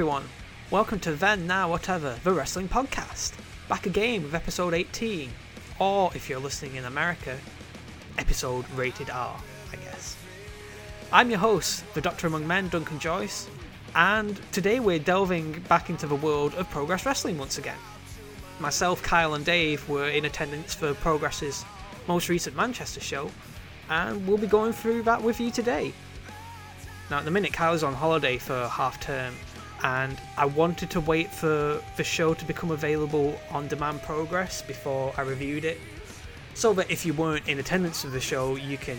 Everyone. Welcome to Then, Now, Whatever, the wrestling podcast. Back again with episode 18, or if you're listening in America, episode rated R, I guess. I'm your host, the Doctor Among Men, Duncan Joyce, and today we're delving back into the world of Progress Wrestling once again. Myself, Kyle, and Dave were in attendance for Progress's most recent Manchester show, and we'll be going through that with you today. Now, at the minute, Kyle's on holiday for half term, and I wanted to wait for the show to become available on demand progress before I reviewed it, so that if you weren't in attendance of the show, you can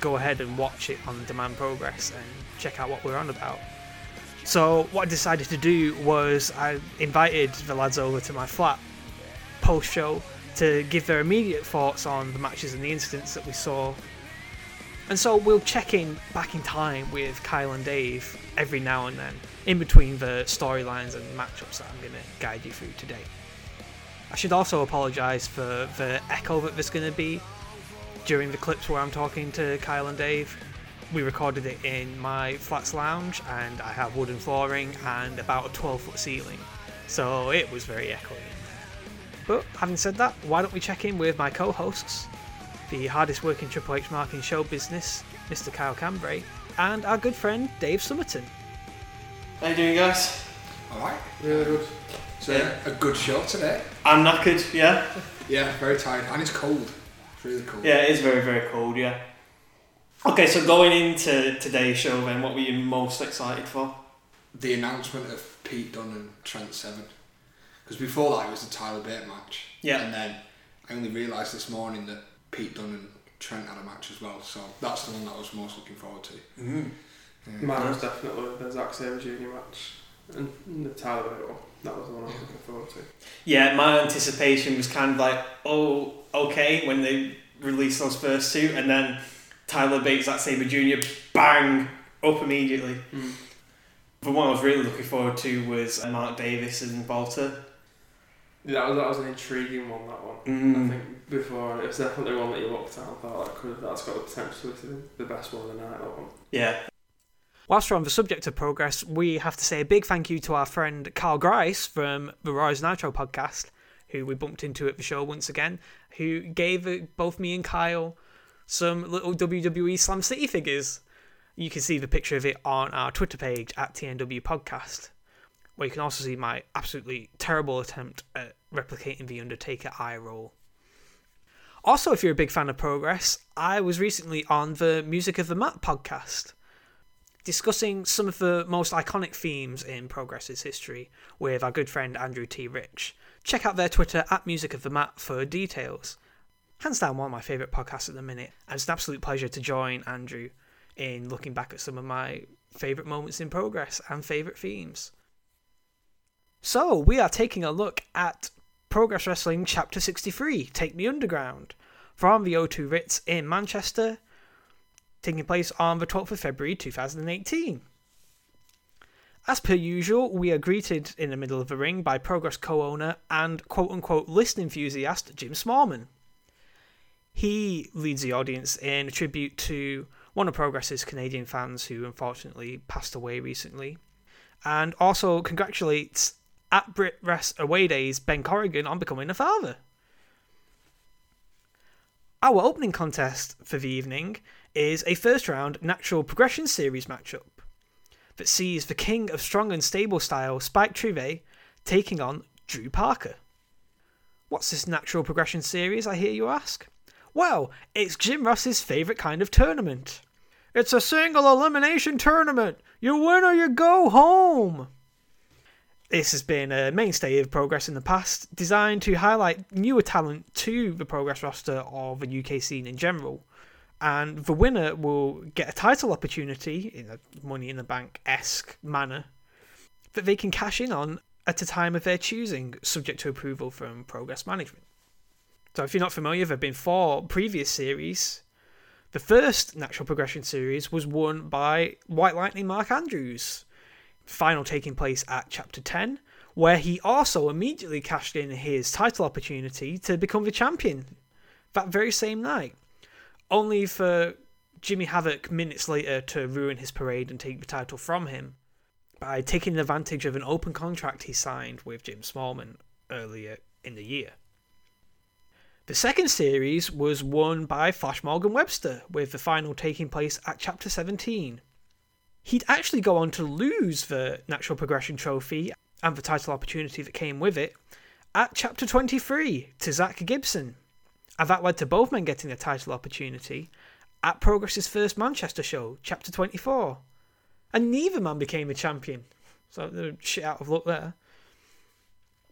go ahead and watch it on demand progress and check out what we're on about. So, what I decided to do was I invited the lads over to my flat post show to give their immediate thoughts on the matches and the incidents that we saw. And so we'll check in back in time with Kyle and Dave every now and then, in between the storylines and matchups that I'm going to guide you through today. I should also apologise for the echo that there's going to be during the clips where I'm talking to Kyle and Dave. We recorded it in my flat's lounge, and I have wooden flooring and about a 12 foot ceiling, so it was very echoey. But having said that, why don't we check in with my co hosts, the hardest working Triple H mark in show business, Mr. Kyle Cambray, and our good friend Dave Summerton. How you doing, guys? Alright, really good. So, Yeah. a good show today. I'm knackered. Yeah. Yeah, very tired. And it's cold. It's really cold. Yeah, it is very very cold. Yeah. Okay, so going into today's show, then, what were you most excited for? The announcement of Pete Dunne and Trent Seven. Because before that, it was the Tyler Bate match. Yeah. And then I only realised this morning that Pete Dunne and Trent had a match as well. So, that's the one that I was most looking forward to. Mm. Yeah. Mine was definitely the Zack Sabre Jr. match. And the Tyler Bate one. That was the one I was looking forward to. Yeah, my anticipation was kind of like, oh, okay, when they released those first two, and then Tyler Bates, that Sabre Jr. bang up immediately. The one I was really looking forward to was uh, Mark Davis and Walter. Yeah, that was, that was an intriguing one, that one. Mm. I think before, it was definitely one that you looked at and thought that could, that's got the potential to be the best one of the night, that one. Yeah, Whilst we're on the subject of progress, we have to say a big thank you to our friend Carl Grice from the Rise Nitro podcast, who we bumped into at the show once again, who gave uh, both me and Kyle some little WWE Slam City figures. You can see the picture of it on our Twitter page at TNW Podcast, where you can also see my absolutely terrible attempt at replicating the Undertaker eye roll. Also, if you're a big fan of Progress, I was recently on the Music of the Mat podcast discussing some of the most iconic themes in Progress's history with our good friend Andrew T. Rich. Check out their Twitter at Music of the Mat for details. Hands down, one of my favourite podcasts at the minute, and it's an absolute pleasure to join Andrew in looking back at some of my favourite moments in Progress and favourite themes. So, we are taking a look at Progress Wrestling Chapter 63 Take Me Underground from the O2 Ritz in Manchester taking place on the 12th of February 2018. As per usual, we are greeted in the middle of the ring by Progress co owner and quote unquote list enthusiast Jim Smallman. He leads the audience in a tribute to one of Progress's Canadian fans who unfortunately passed away recently, and also congratulates at Brit Rest Away Days Ben Corrigan on becoming a father. Our opening contest for the evening is a first round natural progression series matchup that sees the king of strong and stable style, Spike Trivet, taking on Drew Parker. What's this natural progression series, I hear you ask? Well, it's Jim Ross's favourite kind of tournament. It's a single elimination tournament. You win or you go home. This has been a mainstay of Progress in the past, designed to highlight newer talent to the Progress roster or the UK scene in general and the winner will get a title opportunity in a Money in the Bank esque manner that they can cash in on at a time of their choosing, subject to approval from Progress Management. So, if you're not familiar, there have been four previous series. The first Natural Progression series was won by White Lightning Mark Andrews, final taking place at Chapter 10, where he also immediately cashed in his title opportunity to become the champion that very same night only for Jimmy Havoc minutes later to ruin his parade and take the title from him. by taking advantage of an open contract he signed with Jim Smallman earlier in the year. The second series was won by Flash Morgan Webster, with the final taking place at Chapter 17. He'd actually go on to lose the Natural Progression Trophy and the title opportunity that came with it at Chapter 23 to Zack Gibson. And that led to both men getting a title opportunity at Progress's first Manchester show, Chapter 24. And neither man became a champion. So they're shit out of luck there.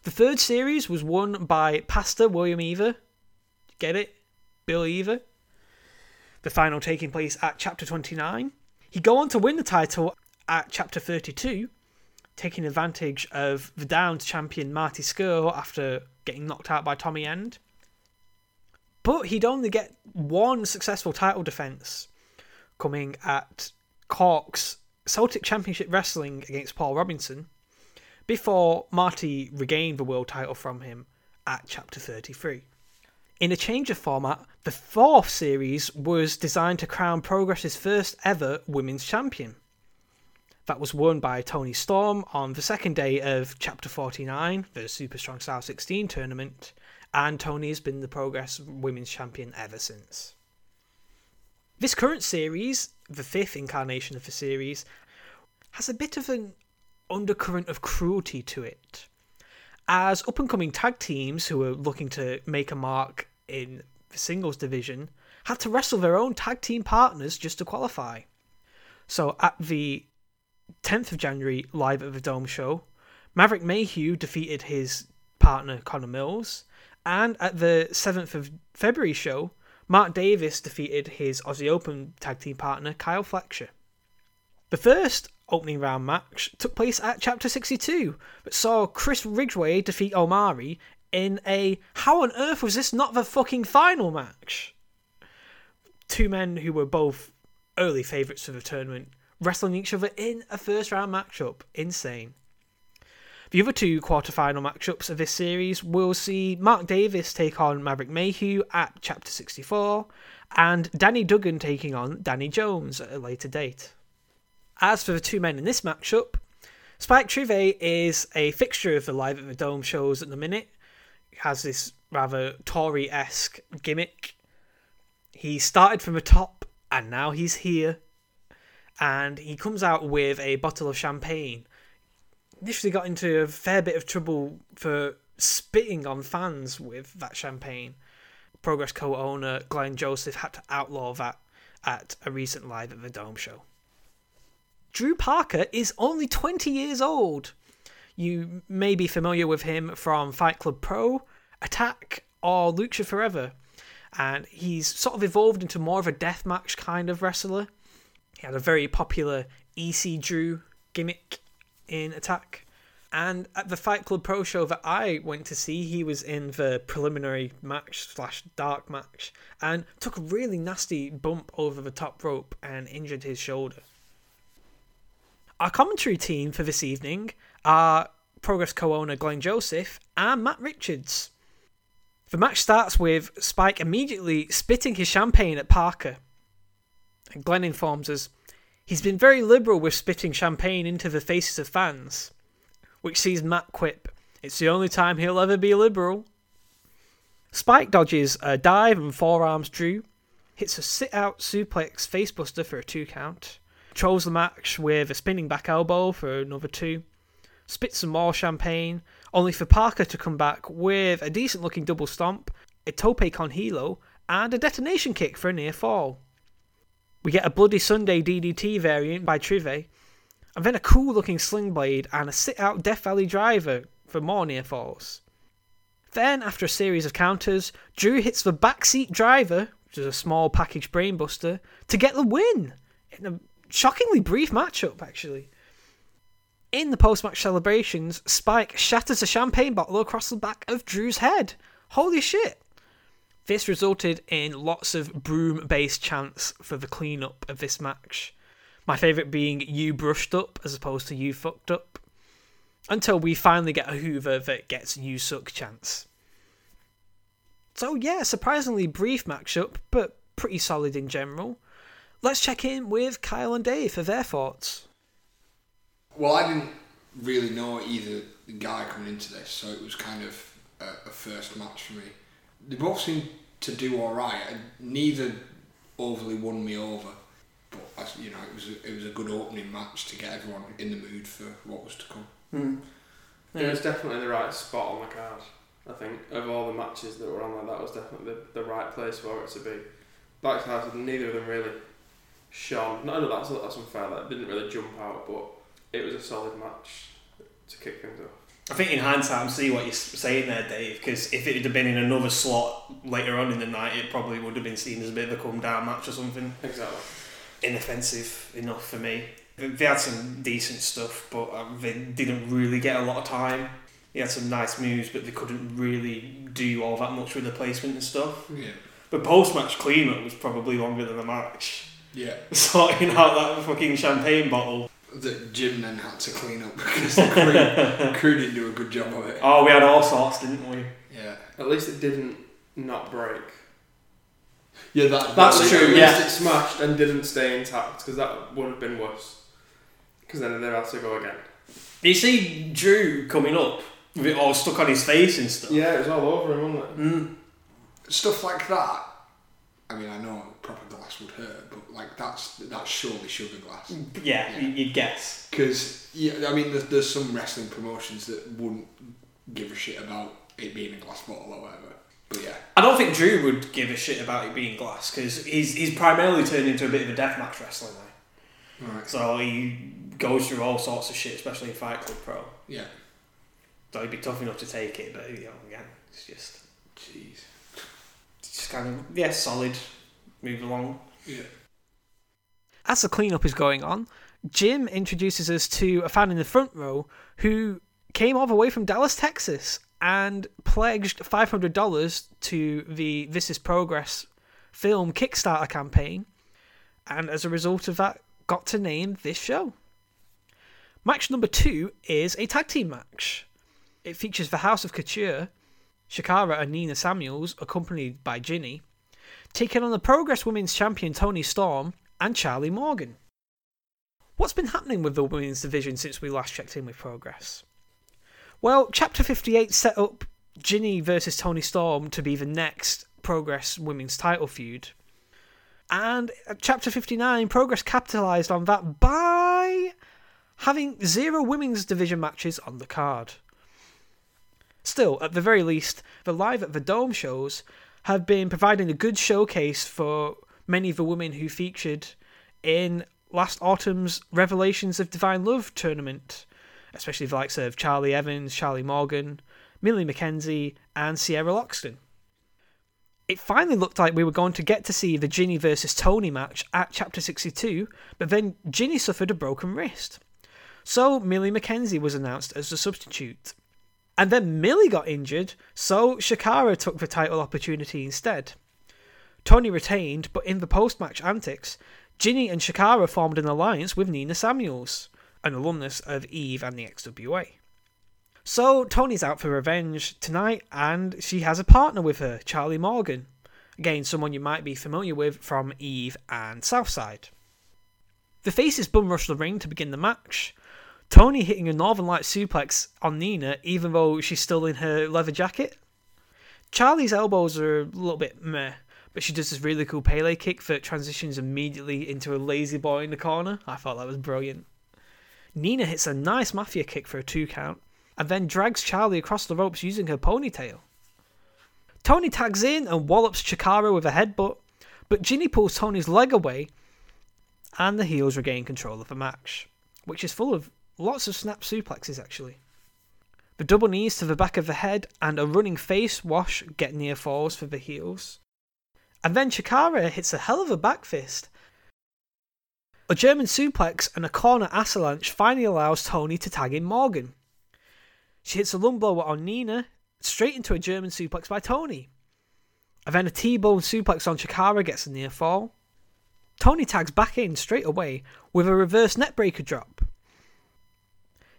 The third series was won by Pastor William Eaver, Get it? Bill Eaver. The final taking place at chapter 29. He'd go on to win the title at chapter 32, taking advantage of the Downs champion Marty Scurll after getting knocked out by Tommy End. But he'd only get one successful title defence, coming at Cork's Celtic Championship Wrestling against Paul Robinson, before Marty regained the world title from him at chapter 33. In a change of format, the fourth series was designed to crown Progress's first ever women's champion. That was won by Toni Storm on the second day of Chapter 49, the Super Strong Style 16 tournament, and Toni's been the Progress Women's Champion ever since. This current series, the fifth incarnation of the series, has a bit of an undercurrent of cruelty to it. As up and coming tag teams who are looking to make a mark in the singles division had to wrestle their own tag team partners just to qualify. So at the 10th of January live at the Dome show, Maverick Mayhew defeated his partner Connor Mills, and at the 7th of February show, Mark Davis defeated his Aussie Open tag team partner Kyle Fletcher. The first opening round match took place at Chapter 62, but saw Chris Ridgway defeat Omari in a how on earth was this not the fucking final match? Two men who were both early favourites for the tournament wrestling each other in a first round matchup. Insane. The other two quarter-final matchups of this series will see Mark Davis take on Maverick Mayhew at Chapter 64, and Danny Duggan taking on Danny Jones at a later date. As for the two men in this matchup, Spike Trivet is a fixture of the Live at the Dome shows at the minute, He has this rather Tory esque gimmick. He started from the top and now he's here. And he comes out with a bottle of champagne. Initially got into a fair bit of trouble for spitting on fans with that champagne. Progress co owner Glenn Joseph had to outlaw that at a recent live at the Dome show. Drew Parker is only 20 years old. You may be familiar with him from Fight Club Pro, Attack, or Lucha Forever. And he's sort of evolved into more of a deathmatch kind of wrestler. He had a very popular EC Drew gimmick in Attack. And at the Fight Club Pro show that I went to see, he was in the preliminary match slash dark match and took a really nasty bump over the top rope and injured his shoulder. Our commentary team for this evening are Progress co owner Glenn Joseph and Matt Richards. The match starts with Spike immediately spitting his champagne at Parker. And Glenn informs us he's been very liberal with spitting champagne into the faces of fans, which sees Matt quip, It's the only time he'll ever be liberal. Spike dodges a dive and forearms Drew, hits a sit out suplex facebuster for a two count, trolls the match with a spinning back elbow for another two, spits some more champagne, only for Parker to come back with a decent looking double stomp, a tope con hilo, and a detonation kick for a near fall. We get a Bloody Sunday DDT variant by Trivet, and then a cool looking sling blade and a sit out Death Valley driver for more near falls. Then, after a series of counters, Drew hits the backseat driver, which is a small package brainbuster, to get the win in a shockingly brief matchup, actually. In the post match celebrations, Spike shatters a champagne bottle across the back of Drew's head. Holy shit! This resulted in lots of broom based chants for the cleanup of this match. My favourite being you brushed up as opposed to you fucked up. Until we finally get a Hoover that gets you suck chants. So, yeah, surprisingly brief matchup, but pretty solid in general. Let's check in with Kyle and Dave for their thoughts. Well, I didn't really know either guy coming into this, so it was kind of a, a first match for me. They both seemed to do all right. and Neither overly won me over, but you know, it was a, it was a good opening match to get everyone in the mood for what was to come. Hmm. It was definitely the right spot on the card. I think of all the matches that were on there, that was definitely the, the right place for it to be. Like I said, neither of them really shone. No, no, that's that's unfair. That didn't really jump out, but it was a solid match to kick things off. I think in hindsight, I'm seeing what you're saying there, Dave. Because if it had been in another slot later on in the night, it probably would have been seen as a bit of a come down match or something. Exactly. Inoffensive enough for me. They had some decent stuff, but uh, they didn't really get a lot of time. They had some nice moves, but they couldn't really do all that much with the placement and stuff. Yeah. The post match cleanup was probably longer than the match. Yeah. Sorting out that fucking champagne bottle. That Jim then had to clean up because the crew, crew didn't do a good job of it. Oh, we had all sorts, didn't we? Yeah. At least it didn't not break. Yeah, that, That's At least- true, At least yeah. it smashed and didn't stay intact because that would have been worse. Because then they had to go again. You see Drew coming up with it all stuck on his face and stuff. Yeah, it was all over him, wasn't it? Mm. Stuff like that. I mean, I know proper glass would hurt, but like that's that's surely sugar glass. Mm. Yeah, Yeah. you- you'd guess. Because yeah, I mean, there's, there's some wrestling promotions that wouldn't give a shit about it being a glass bottle or whatever. But yeah, I don't think Drew would give a shit about it being glass because he's, he's primarily turned into a bit of a deathmatch wrestler now. right. So he goes through all sorts of shit, especially in Fight Club Pro. Yeah. So he'd be tough enough to take it, but you know, again, it's just, Jeez. it's just kind of, yeah, solid, move along. Yeah. As the cleanup is going on, Jim introduces us to a fan in the front row who came all the way from Dallas, Texas, and pledged $500 to the This Is Progress film Kickstarter campaign, and as a result of that, got to name this show. Match number two is a tag team match. It features the House of Couture, Chakara and Nina Samuels, accompanied by Jinny, taking on the Progress Women's Champion Toni Storm and Charlie Morgan. What's been happening with the women's division since we last checked in with Progress? Well, Chapter 58 set up Jinny versus Toni Storm to be the next Progress women's title feud. And Chapter 59, Progress capitalised on that by having zero women's division matches on the card. Still, at the very least, the Live at the Dome shows have been providing a good showcase for many of the women who featured in last autumn's Revelations of Divine Love tournament, especially the likes of Charlie Evans, Charlie Morgan, Millie McKenzie, and Sierra Loxton. It finally looked like we were going to get to see the Jinny versus Toni match at Chapter 62, but then Jinny suffered a broken wrist. So Millie McKenzie was announced as the substitute. And then Millie got injured, so Chakara took the title opportunity instead. Toni retained, but in the post match antics, Jinny and Chakara formed an alliance with Nina Samuels, an alumnus of Eve and the XWA. So Toni's out for revenge tonight, and she has a partner with her, Charlie Morgan. Again, someone you might be familiar with from Eve and Southside. The faces bum rush the ring to begin the match. Toni hitting a Northern Light suplex on Nina, even though she's still in her leather jacket. Charlie's elbows are a little bit meh, but she does this really cool Pele kick that transitions immediately into a lazy boy in the corner. I thought that was brilliant. Nina hits a nice mafia kick for a two count, and then drags Charlie across the ropes using her ponytail. Toni tags in and wallops Chakara with a headbutt, but Jinny pulls Toni's leg away, and the heels regain control of the match, which is full of lots of snap suplexes actually. The double knees to the back of the head and a running face wash get near falls for the heels. And then Chakara hits a hell of a back fist. A German suplex and a corner avalanche finally allows Toni to tag in Morgan. She hits a lung blower on Nina, straight into a German suplex by Toni. And then a T-bone suplex on Chakara gets a near fall. Toni tags back in straight away with a reverse neckbreaker drop.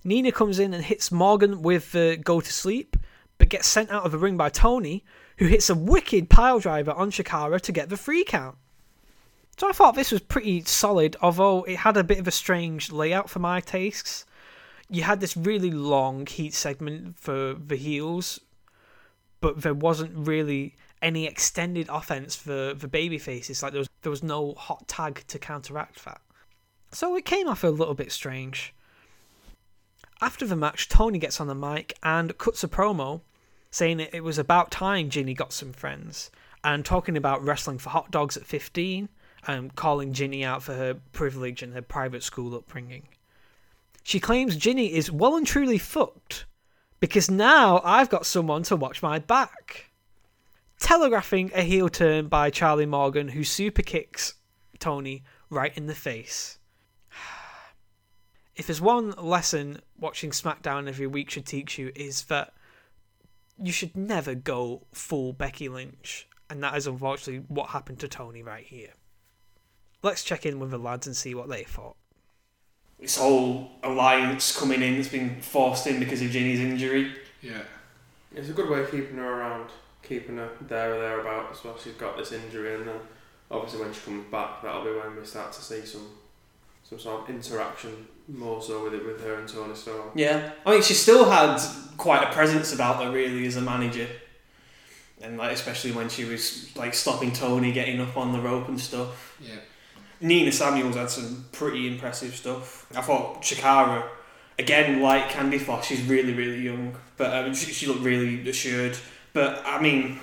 Nina comes in and hits Morgan with the go to sleep, but gets sent out of the ring by Tony, who hits a wicked pile driver on Chakara to get the free count. So I thought this was pretty solid, although it had a bit of a strange layout for my tastes. you had this really long heat segment for the heels, but there wasn't really any extended offense for the baby faces. Like there was there was no hot tag to counteract that. So it came off a little bit strange. After the match, Toni gets on the mic and cuts a promo saying it, was about time Jinny got some friends and talking about wrestling for hot dogs at 15 and calling Jinny out for her privilege and her private school upbringing. She claims Jinny is well and truly fucked because now I've got someone to watch my back. Telegraphing a heel turn by Charlie Morgan who super kicks Toni right in the face. If there's one lesson watching SmackDown every week should teach you is that you should never go full Becky Lynch, and that is unfortunately what happened to Toni right here. Let's check in with the lads and see what they thought. This whole alliance coming in that's been forced in because of Jinny's injury. Yeah. It's a good way of keeping her around, keeping her there or thereabouts while she's got this injury, and then obviously when she comes back, that'll be when we start to see some some sort of interaction more so with it with her and Toni Storm. Yeah, I mean, she still had quite a presence about her, really, as a manager, and like especially when she was like stopping Toni getting up on the rope and stuff. Yeah. Nina Samuels had some pretty impressive stuff. I thought Chakara, again, like Candy Floss, she's really, really young, but um, she, she looked really assured. But I mean,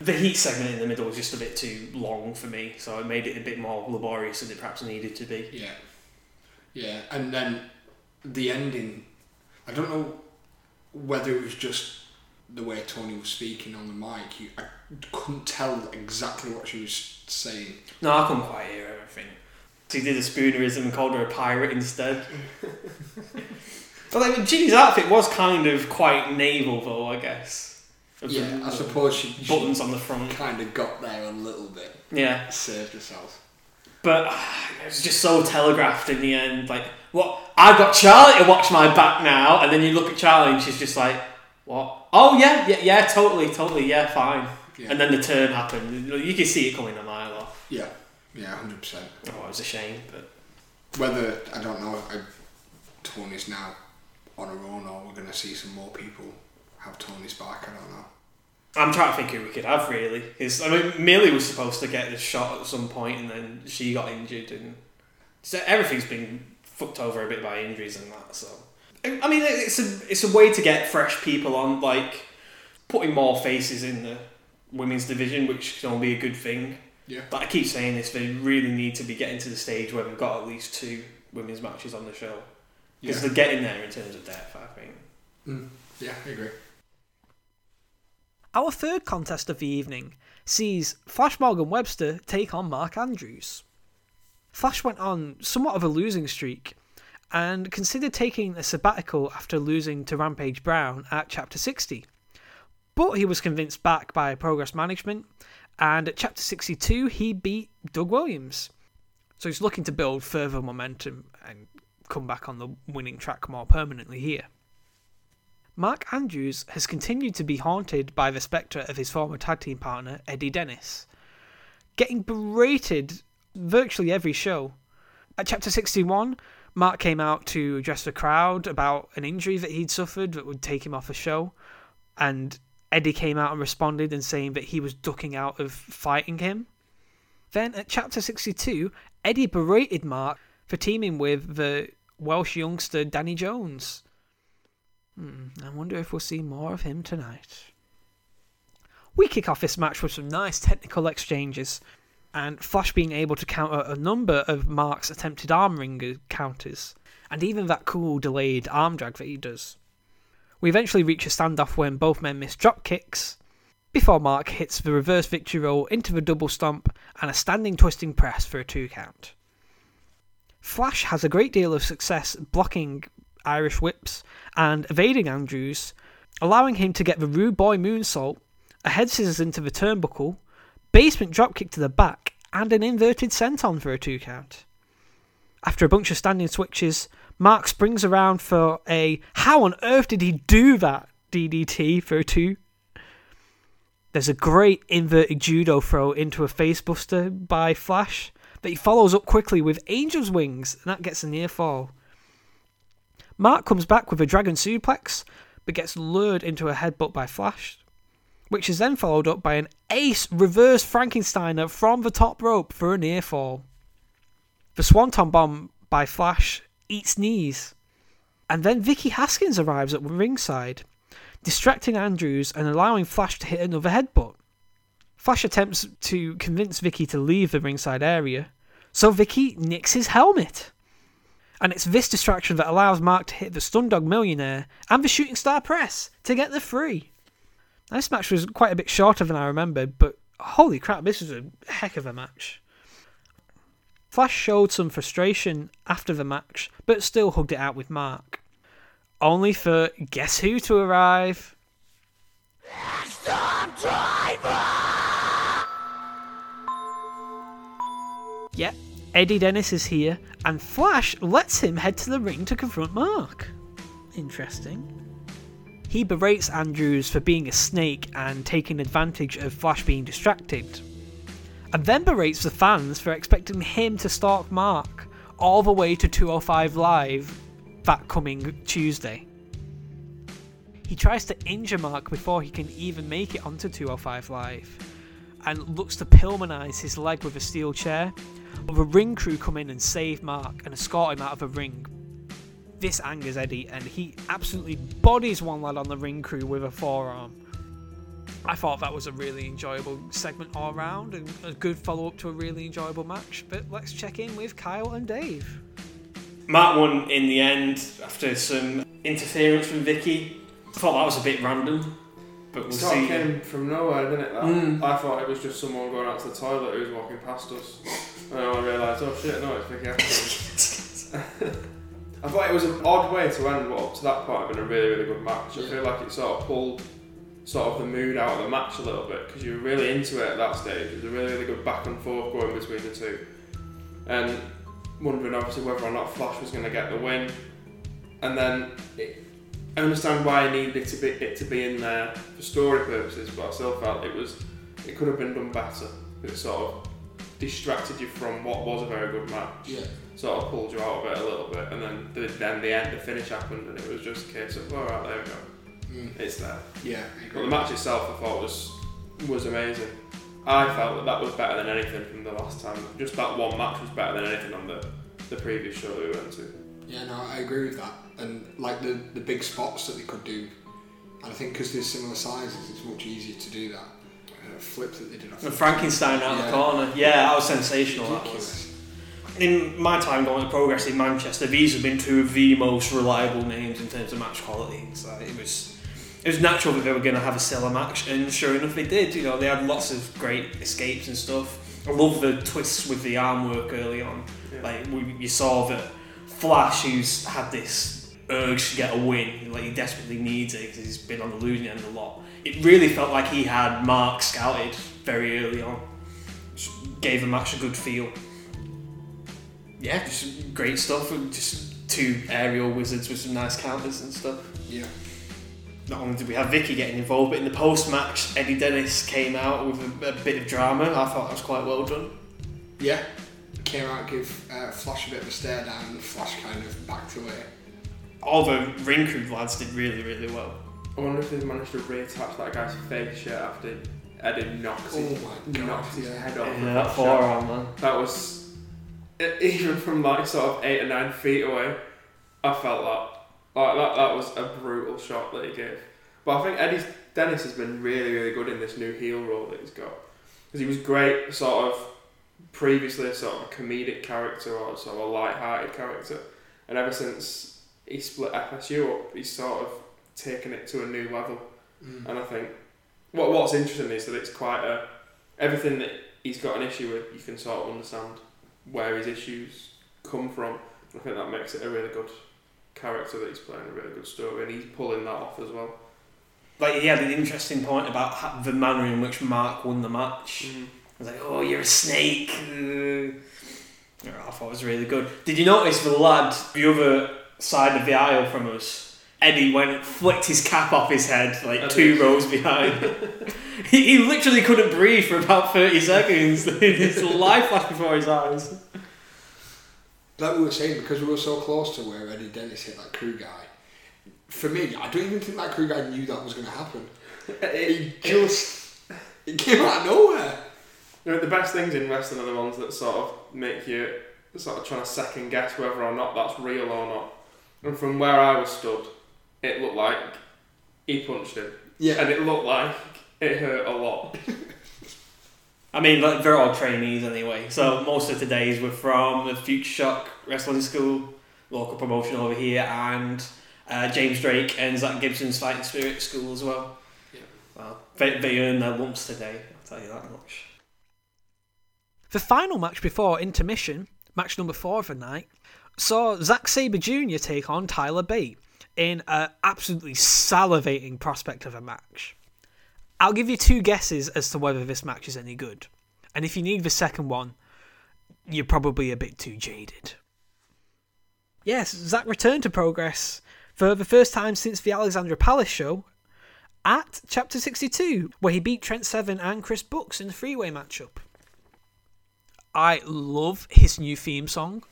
the heat segment in the middle was just a bit too long for me, so it made it a bit more laborious than it perhaps needed to be. Yeah. Yeah. And then the ending, I don't know whether it was just the way Toni was speaking on the mic. You, I couldn't tell exactly what she was saying. No, I couldn't quite hear everything. He did a spoonerism and called her a pirate instead. but like Jinny's outfit was kind of quite naval, though. I guess. Yeah, I suppose she, she buttons on the front. kind of got there a little bit. Yeah, Saved herself. but uh, it was just so telegraphed in the end. Like, what? I've got Charlie to watch my back now, and then you look at Charlie, and she's just like, "What? Oh yeah, yeah, yeah, totally, totally, yeah, fine." Yeah. And then the turn happened. You can see it coming a mile off. Yeah. Yeah, hundred percent. Oh, it was a shame, but Whether I don't know, I, Toni's now on her own, or we're gonna see some more people have Toni's back. I don't know. I'm trying to think who we could have really. Because I mean, Millie was supposed to get this shot at some point, and then she got injured, and so everything's been fucked over a bit by injuries and that. So I mean, it's a it's a way to get fresh people on, like putting more faces in the women's division, which can only be a good thing. Yeah. But I keep saying this: they really need to be getting to the stage where we've got at least two women's matches on the show because Yeah. they're getting there in terms of depth. I think. Mm. Yeah, I agree. Our third contest of the evening sees Flash Morgan Webster take on Mark Andrews. Flash went on somewhat of a losing streak and considered taking a sabbatical after losing to Rampage Brown at Chapter 60. But he was convinced back by Progress Management, and at Chapter 62 he beat Doug Williams. So he's looking to build further momentum and come back on the winning track more permanently here. Mark Andrews has continued to be haunted by the spectre of his former tag team partner, Eddie Dennis, getting berated virtually every show. At chapter 61, Mark came out to address the crowd about an injury that he'd suffered that would take him off a show, and Eddie came out and responded and saying that he was ducking out of fighting him. Then at chapter 62, Eddie berated Mark for teaming with the Welsh youngster Danny Jones. Hmm, I wonder if we'll see more of him tonight. We kick off this match with some nice technical exchanges, and Flash being able to counter a number of Mark's attempted arm wringer counters, and even that cool delayed arm drag that he does. We eventually reach a standoff when both men miss drop kicks, before Mark hits the reverse victory roll into the double stomp and a standing twisting press for a two count. Flash has a great deal of success blocking Irish whips and evading Andrews, allowing him to get the rude boy moonsault, a head scissors into the turnbuckle, basement dropkick to the back, and an inverted senton for a two count. After a bunch of standing switches, Mark springs around for a how on earth did he do that DDT for a two? There's a great inverted judo throw into a facebuster by Flash that he follows up quickly with Angel's Wings, and that gets a near fall. Mark comes back with a dragon suplex, but gets lured into a headbutt by Flash, which is then followed up by an ace reverse Frankensteiner from the top rope for a near fall. The Swanton Bomb by Flash eats knees. And then Vicky Haskins arrives at ringside, distracting Andrews and allowing Flash to hit another headbutt. Flash attempts to convince Vicky to leave the ringside area, so Vicky nicks his helmet. And it's this distraction that allows Mark to hit the Stundog Millionaire and the Shooting Star Press to get the free. Now, this match was quite a bit shorter than I remembered, but holy crap, this was a heck of a match. Flash showed some frustration after the match, but still hugged it out with Mark. Only for guess who to arrive? Yep, Eddie Dennis is here, and Flash lets him head to the ring to confront Mark. Interesting. He berates Andrews for being a snake and taking advantage of Flash being distracted, and then berates the fans for expecting him to stalk Mark all the way to 205 Live that coming Tuesday. He tries to injure Mark before he can even make it onto 205 Live and looks to Pillmanize his leg with a steel chair, but the ring crew come in and save Mark and escort him out of the ring. This angers Eddie, and he absolutely bodies one lad on the ring crew with a forearm. I thought that was a really enjoyable segment all round and a good follow up to a really enjoyable match. But let's check in with Kyle and Dave. Mark won in the end after some interference from Vicky. I thought that was a bit random, but we'll It sort of see. came from nowhere, didn't it? That? Mm. I thought it was just someone going out to the toilet who was walking past us. And I realised, oh shit, no, it's Vicky. I thought it was an odd way to end what up to that point it had been a really, really good match. I feel like it sort of pulled sort of the mood out of the match a little bit because you were really into it at that stage. It was a really, really good back and forth going between the two. And wondering obviously whether or not Flash was going to get the win. And then it, I understand why I needed it to be it to be in there for story purposes, but I still felt it was it could have been done better. It sort of distracted you from what was a very good match. Yeah. Sort of pulled you out of it a little bit, and then the, then the end, the finish happened, and it was just a case of all right, there we go, Mm. it's there. Yeah, But the match itself, I thought was was amazing. I felt that that was better than anything from the last time. Just that one match was better than anything on the the previous show that we went to. Yeah, no, I agree with that. And like the, the big spots that they could do, and I think because they're similar sizes, it's much easier to do that. Uh, flip that they did off The Frankenstein out of the corner. Yeah, that was sensational. That was. In my time going to Progress in Manchester, these have been two of the most reliable names in terms of match quality. So it was it was natural that they were going to have a stellar match, and sure enough, they did. You know, they had lots of great escapes and stuff. I love the twists with the arm work early on. Yeah. Like we, you saw that Flash, who's had this urge to get a win, like he desperately needs it because he's been on the losing end a lot. It really felt like he had Mark scouted very early on. Just gave the match a good feel. Yeah, just great stuff. and Just two aerial wizards with some nice counters and stuff. Yeah. Not only did we have Vicky getting involved, but in the post match, Eddie Dennis came out with a, a bit of drama. I thought that was quite well done. Yeah. Came out, give uh, Flash a bit of a stare down, and Flash kind of backed away. All the ring crew lads did really, really well. I wonder if they've managed to reattach that guy's face yet after Eddie knocks, his, Oh my God, knocks his head off. Yeah, that forearm, man. That was even from like sort of eight or nine feet away. I felt that like that that was a brutal shot that he gave. But I think Eddie's Dennis has been really really good in this new heel role that he's got because he was great sort of previously a sort of a comedic character or sort of a light-hearted character, and ever since he split FSU up, he's sort of taken it to a new level. Mm. And I think what what's interesting is that it's quite a everything that he's got an issue with, you can sort of understand where his issues come from. I think that makes it a really good character that he's playing, a really good story, and he's pulling that off as well. Like he had an interesting point about the manner in which Mark won the match. Mm. I was like, "Oh, you're a snake." Uh, I thought it was really good. Did you notice the lad, the other side of the aisle from us? Eddie went and flicked his cap off his head, like I two did. rows behind. he, he literally couldn't breathe for about thirty seconds. his life flashed before his eyes. like we were saying, because we were so close to where Eddie Dennis hit that crew guy. For me, I don't even think that crew guy knew that was going to happen. He just it came out of nowhere. You know, the best things in wrestling are the ones that sort of make you sort of trying to second guess whether or not that's real or not. And from where I was stood, it looked like he punched him, Yeah, and it looked like it hurt a lot. I mean, like, they're all trainees anyway. So most of today's were from the Future Shock Wrestling School, local promotion over here, and uh, James Drake and Zack Gibson's Fighting Spirit School as well. Yeah. Well, they, they earned their lumps today. I'll tell you that much. The final match before intermission, match number four of the night, saw Zack Sabre Jr. take on Tyler Bate in an absolutely salivating prospect of a match. I'll give you two guesses as to whether this match is any good. And if you need the second one, you're probably a bit too jaded. Yes, Zack returned to progress for the first time since the Alexandra Palace show at Chapter 62, where he beat Trent Seven and Chris Brooks in the freeway matchup. I love his new theme song.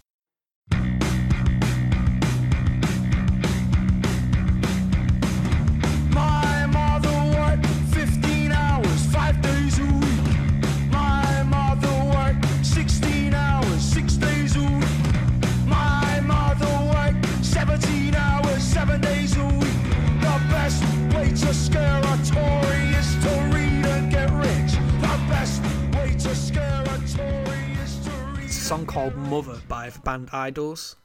Song called Mother by the band IDLES.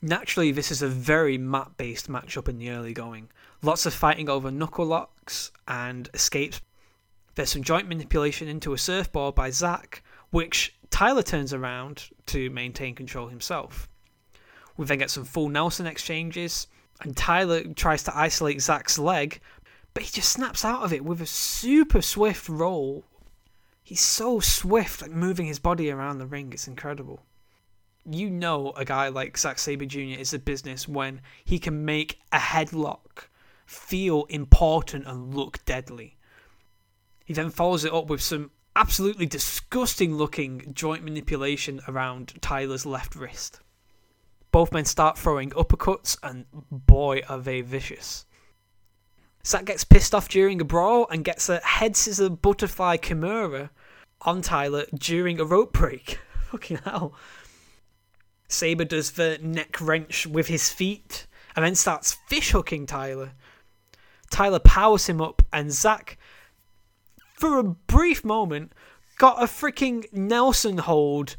Naturally, this is a very map based matchup in the early going. Lots of fighting over knuckle locks and escapes. There's some joint manipulation into a surfboard by Zack, which Tyler turns around to maintain control himself. We then get some full Nelson exchanges, and Tyler tries to isolate Zack's leg, but he just snaps out of it with a super swift roll He's so swift at moving his body around the ring. It's incredible. You know a guy like Zack Sabre Jr. is a business when he can make a headlock feel important and look deadly. He then follows it up with some absolutely disgusting looking joint manipulation around Tyler's left wrist. Both men start throwing uppercuts, and boy, are they vicious. Zack gets pissed off during a brawl and gets a head scissor butterfly Kimura on Tyler during a rope break. Fucking hell. Sabre does the neck wrench with his feet and then starts fish hooking Tyler. Tyler powers him up, and Zack, for a brief moment, got a freaking Nelson hold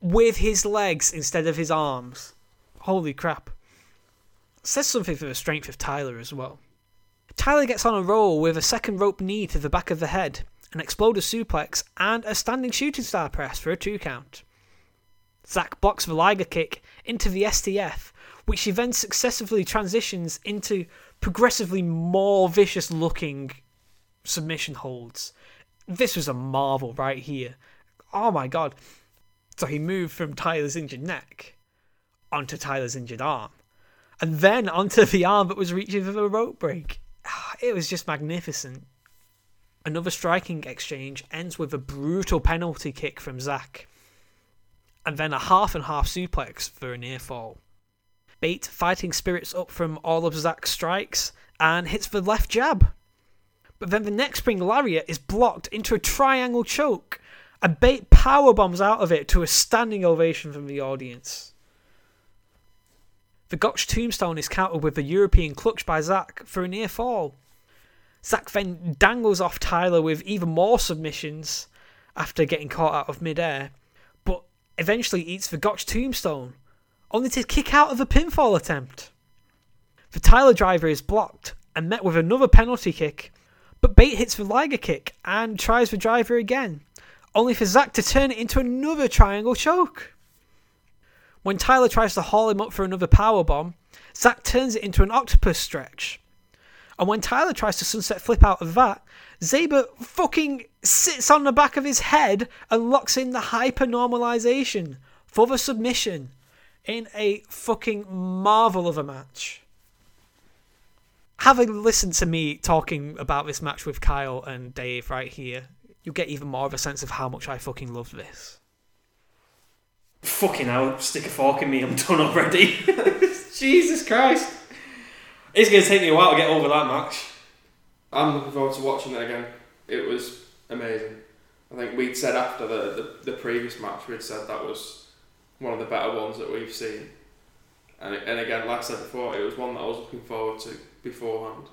with his legs instead of his arms. Holy crap. Says something for the strength of Tyler as well. Tyler gets on a roll with a second rope knee to the back of the head, an exploder suplex, and a standing shooting star press for a two count. Zack blocks the Liger kick into the STF, which he then successively transitions into progressively more vicious looking submission holds. This was a marvel right here. Oh my god. So he moved from Tyler's injured neck onto Tyler's injured arm, and then onto the arm that was reaching for the rope break. It was just magnificent. Another striking exchange ends with a brutal penalty kick from Zack, and then a half and half suplex for a near fall. Bate fighting spirits up from all of Zack's strikes and hits the left jab. But then the next spring lariat is blocked into a triangle choke, and Bate power bombs out of it to a standing ovation from the audience. The Gotch tombstone is countered with a European clutch by Zack for a near fall. Zack then dangles off Tyler with even more submissions after getting caught out of midair, but eventually eats the Gotch tombstone, only to kick out of a pinfall attempt. The Tyler driver is blocked and met with another penalty kick, but Bate hits the Liger kick and tries the driver again, only for Zack to turn it into another triangle choke. When Tyler tries to haul him up for another power bomb, Zack turns it into an octopus stretch. And when Tyler tries to sunset flip out of that, Sabre fucking sits on the back of his head and locks in the hyper normalization for the submission in a fucking marvel of a match. Having listened to me talking about this match with Kyle and Dave right here, you'll get even more of a sense of how much I fucking love this. Fucking hell, stick a fork in me, I'm done already. Jesus Christ. It's going to take me a while to get over that match. I'm looking forward to watching it again. It was amazing. I think we'd said after the, the, the previous match, we'd said that was one of the better ones that we've seen. And, and again, like I said before, it was one that I was looking forward to beforehand.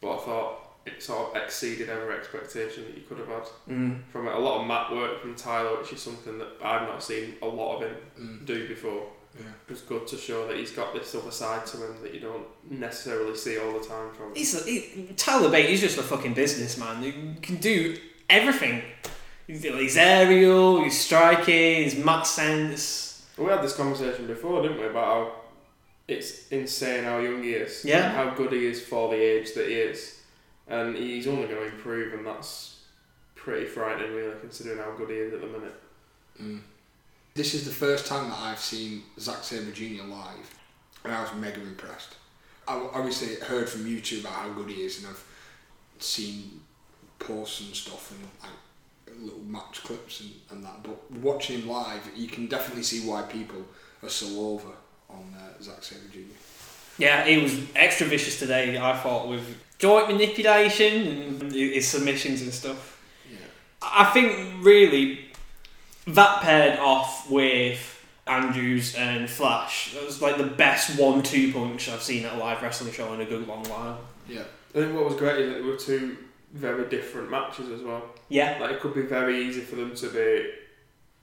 But I thought it sort of exceeded every expectation that you could have had Mm. from it. A lot of mat work from Tyler, which is something that I've not seen a lot of him Mm. do before. Yeah. It was good to show that he's got this other side to him that you don't necessarily see all the time from him. He's a, he, Tyler Bate, he's just a fucking businessman. He can do everything. He's aerial, he's striking, He's mat sense. We had this conversation before, didn't we, about how it's insane how young he is. Yeah. How good he is for the age that he is. And he's only going to improve, and that's pretty frightening, really, considering how good he is at the minute. Mm. This is the first time that I've seen Zack Sabre Jr. live, and I was mega impressed. I obviously heard from YouTube about how good he is, and I've seen posts and stuff and like little match clips and, and that. But watching him live, you can definitely see why people are so over on uh, Zack Sabre Jr. Yeah, he was extra vicious today, I thought, with joint manipulation and his submissions and stuff. Yeah. I think really that paired off with Andrews and Flash, that was like the best one-two punch I've seen at a live wrestling show in a good long while. Yeah. I think what was great is that they were two very different matches as well. Yeah, Like, it could be very easy for them to be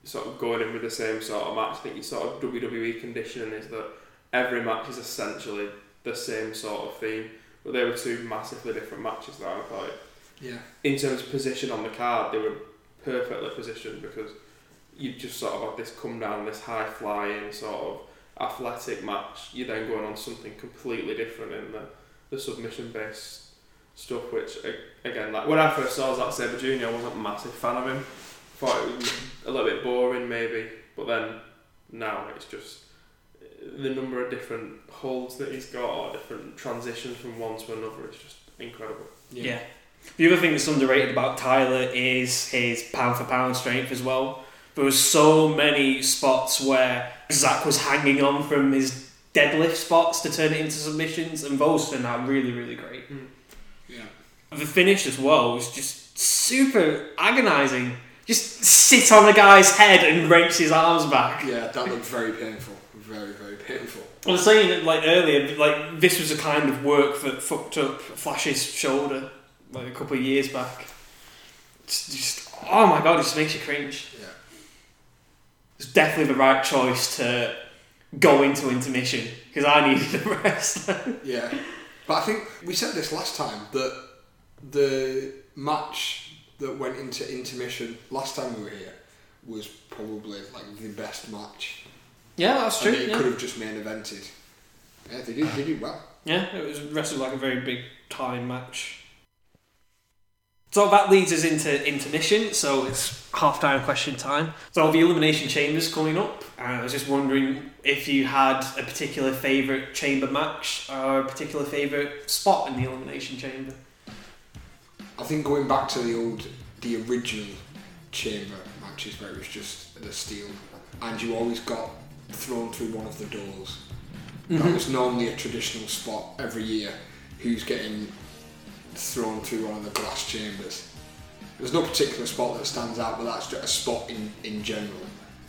sort of going in with the same sort of match. I think your sort of WWE conditioning is that every match is essentially the same sort of theme. But they were two massively different matches that I thought. Yeah. in terms of position on the card, they were perfectly positioned because you just sort of had this come down, this high flying sort of athletic match. You're then going on something completely different in the, the submission based stuff, which again, like when I first saw Zack Sabre Jr., I wasn't a massive fan of him. Thought it was a little bit boring, maybe, but then now it's just the number of different holds that he's got or different transitions from one to another is just incredible. yeah. The other thing that's underrated about Tyler is his pound for pound strength as well. There was so many spots where Zack was hanging on from his deadlift spots to turn it into submissions, and those turned out really, really great. Hmm. Yeah. The finish as well was just super agonising. Just sit on a guy's head and wrench his arms back. Yeah, that looked very painful. Very, very painful. I was saying it like earlier, like this was a kind of work that fucked up Flash's shoulder like a couple of years back. It's just oh my god, it just makes you cringe. Yeah. It's definitely the right choice to go into intermission because I needed a rest. Yeah, but I think we said this last time that the match that went into intermission last time we were here was probably like the best match. Yeah, that's true. And it Yeah. could have just main evented. Yeah, they did. They did well. Yeah, it was wrestled like a very big time match. So that leads us into intermission, so it's half time question time. So the Elimination Chamber's coming up. and I was just wondering if you had a particular favourite chamber match or a particular favourite spot in the Elimination Chamber. I think going back to the old, the original chamber matches where it was just the steel, and you always got thrown through one of the doors. That mm-hmm. was normally a traditional spot every year. Who's getting thrown through one of the glass chambers? There's no particular spot that stands out, but that's just a spot in, in general.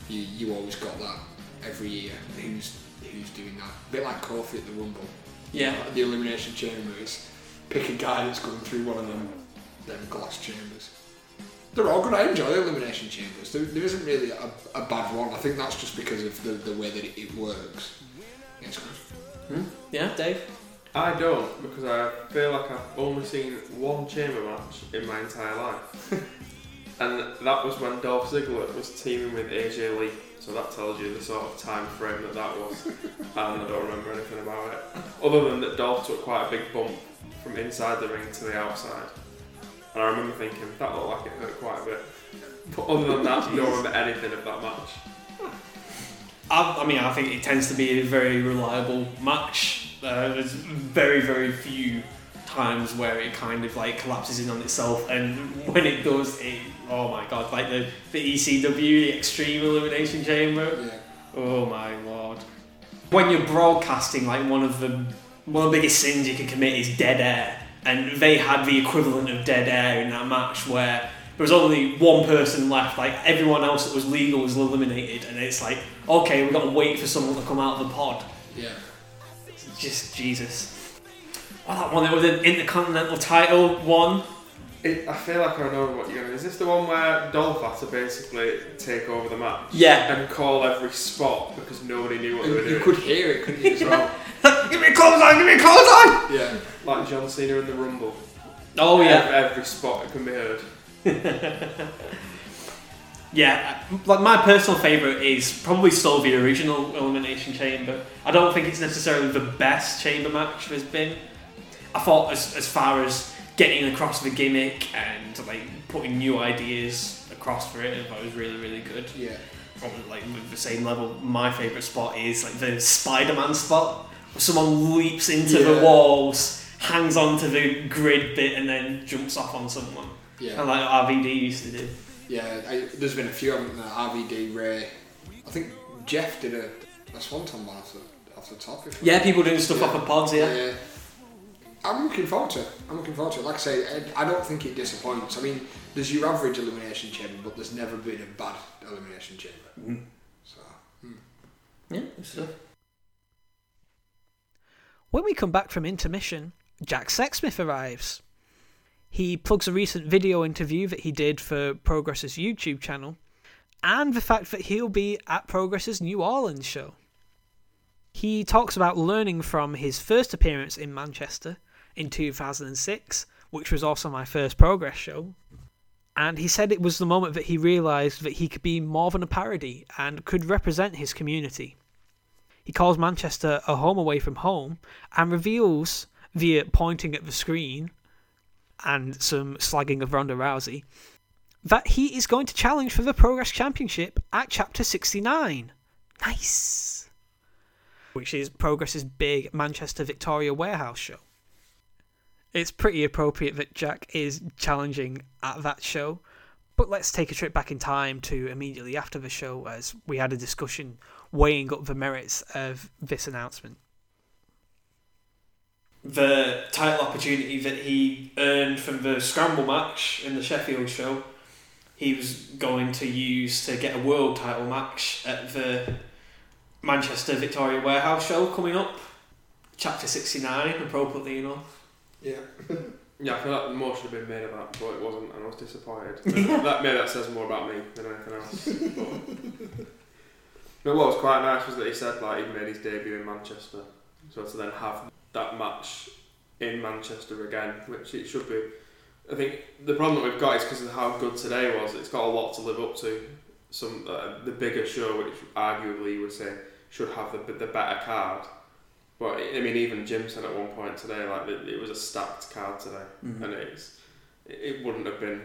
You you always got that every year. Who's who's doing that? A bit like Kofi at the Rumble. Yeah. The elimination chamber is pick a guy that's going through one of them them glass chambers. They're all good. I enjoy the elimination chambers. There, there isn't really a, a bad one. I think that's just because of the, the way that it, it works. Yeah, it's good. Yeah, Dave? I don't because I feel like I've only seen one chamber match in my entire life, and that was when Dolph Ziggler was teaming with AJ Lee. So that tells you the sort of time frame that that was, and I don't remember anything about it. Other than that, Dolph took quite a big bump from inside the ring to the outside, and I remember thinking that looked like it hurt quite a bit. But other than that, I don't remember anything of that match. I, I mean, I think it tends to be a very reliable match. Uh, there's very, very few times where it kind of like collapses in on itself, and when it does, it oh my god, like the the ECW, the Extreme Elimination Chamber, Yeah. Oh my lord. When you're broadcasting, like one of the one of the biggest sins you can commit is dead air, and they had the equivalent of dead air in that match where there was only one person left. Like everyone else that was legal was eliminated, and it's like, okay, we've got to wait for someone to come out of the pod. Yeah. Just Jesus. Oh, that one that was an intercontinental title one. It, I feel like I know what you're gonna. Is this the one where Dolph had to basically take over the match? Yeah. And call every spot because nobody knew what they were And you doing. could hear it, couldn't you, as well? give me a clothesline, give me a clothesline! yeah. Like John Cena in the Rumble. Oh yeah. Every, every spot it can be heard. Yeah, like my personal favourite is probably still the original Elimination Chamber. I don't think it's necessarily the best chamber match there's been. I thought as, as far as getting across the gimmick and like putting new ideas across for it, I thought it was really really good. Yeah. Probably like with the same level. My favourite spot is like the Spider-Man spot, where someone leaps into Yeah. the walls, hangs onto the grid bit, and then jumps off on someone. Yeah. And like RVD used to do. Yeah, I, there's been a few, haven't there? Uh, RVD, Ray. I think Jeff did a, a Swanton one off the, off the top. Yeah, people doing stuff Yeah. off of pods, yeah. Yeah. I'm looking forward to it. I'm looking forward to it. Like I say, I don't think it disappoints. I mean, there's your average elimination chamber, but there's never been a bad elimination chamber. Mhm. So, hmm. Yeah, stuff. When we come back from intermission, Jack Sexsmith arrives. He plugs a recent video interview that he did for Progress's YouTube channel, and the fact that he'll be at Progress's New Orleans show. He talks about learning from his first appearance in Manchester in 2006, which was also my first Progress show. And he said it was the moment that he realised that he could be more than a parody and could represent his community. He calls Manchester a home away from home and reveals, via pointing at the screen and some slagging of Ronda Rousey, that he is going to challenge for the Progress Championship at Chapter 69. Nice! Which is Progress's big Manchester Victoria Warehouse show. It's pretty appropriate that Jack is challenging at that show, but let's take a trip back in time to immediately after the show as we had a discussion weighing up the merits of this announcement. The title opportunity that he earned from the scramble match in the Sheffield show, he was going to use to get a world title match at the Manchester Victoria Warehouse show coming up. Chapter 69, appropriately enough. Yeah. Yeah, I feel like more should have been made of that, but it wasn't, and I was disappointed. that maybe that says more about me than anything else. But, no, what was quite nice was that he said like he made his debut in Manchester, so to then have that match in Manchester again, which it should be. I think the problem that we've got is because of how good today was. It's got a lot to live up to. Some uh, the bigger show, which arguably you would say should have the the better card. But I mean, even Jim said at one point today, like it, it was a stacked card today, Mhm. and it's it, it wouldn't have been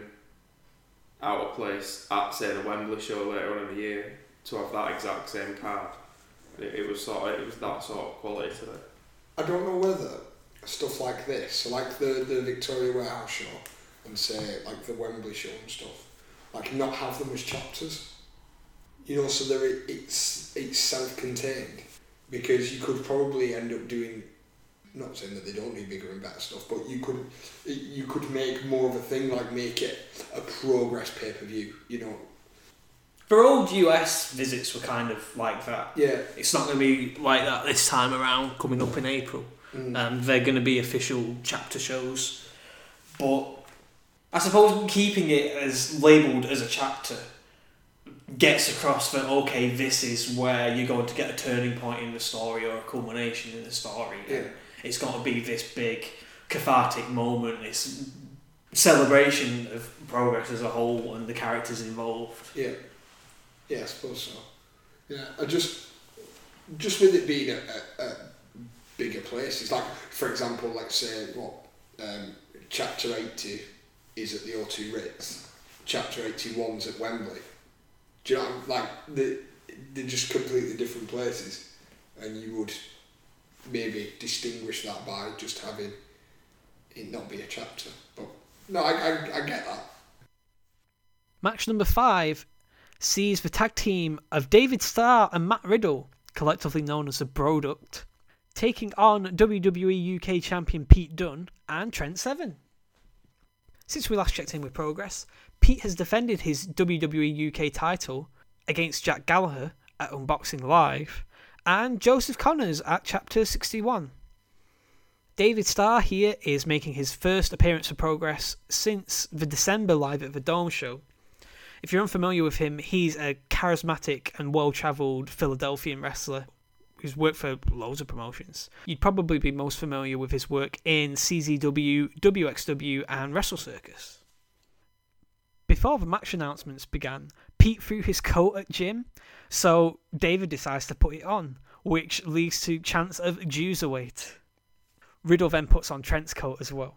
out of place at say the Wembley show later on in the year to have that exact same card. It, it was sort of it was that sort of quality today. I don't know whether stuff like this, like the, the Victoria Warehouse show and say like the Wembley show and stuff, like not have them as chapters. You know, so they're it's it's self-contained because you could probably end up doing. Not saying that they don't need bigger and better stuff, but you could you could make more of a thing like make it a progress pay per view. You know, For old US visits were kind of like that. yeah. It's not going to be like that this time around, coming up in April. Mm. Um, they're going to be official chapter shows. But I suppose keeping it as labelled as a chapter gets across that, okay, this is where you're going to get a turning point in the story or a culmination in the story. Yeah. It's got to be this big cathartic moment, this celebration of progress as a whole and the characters involved. Yeah, yeah, I suppose so. Yeah, I just, just with it being a, a, a bigger place, it's like, for example, like say what um, chapter eighty is at the O2 Ritz, chapter 81's at Wembley. Do you know? What I'm, like they, they're just completely different places, and you would maybe distinguish that by just having it not be a chapter. But no, I, I, I get that. Match number five sees the tag team of David Starr and Matt Riddle, collectively known as the Broduct, taking on WWE UK champion Pete Dunne and Trent Seven. Since we last checked in with progress, Pete has defended his WWE UK title against Jack Gallagher at Unboxing Live and Joseph Conners at Chapter 61. David Starr here is making his first appearance for Progress since the December Live at the Dome show. If you're unfamiliar with him, he's a charismatic and well travelled Philadelphian wrestler who's worked for loads of promotions. You'd probably be most familiar with his work in CZW, WXW, and Wrestle Circus. Before the match announcements began, Pete threw his coat at Jim, so David decides to put it on, which leads to chance of Jews await. Riddle then puts on Trent's coat as well.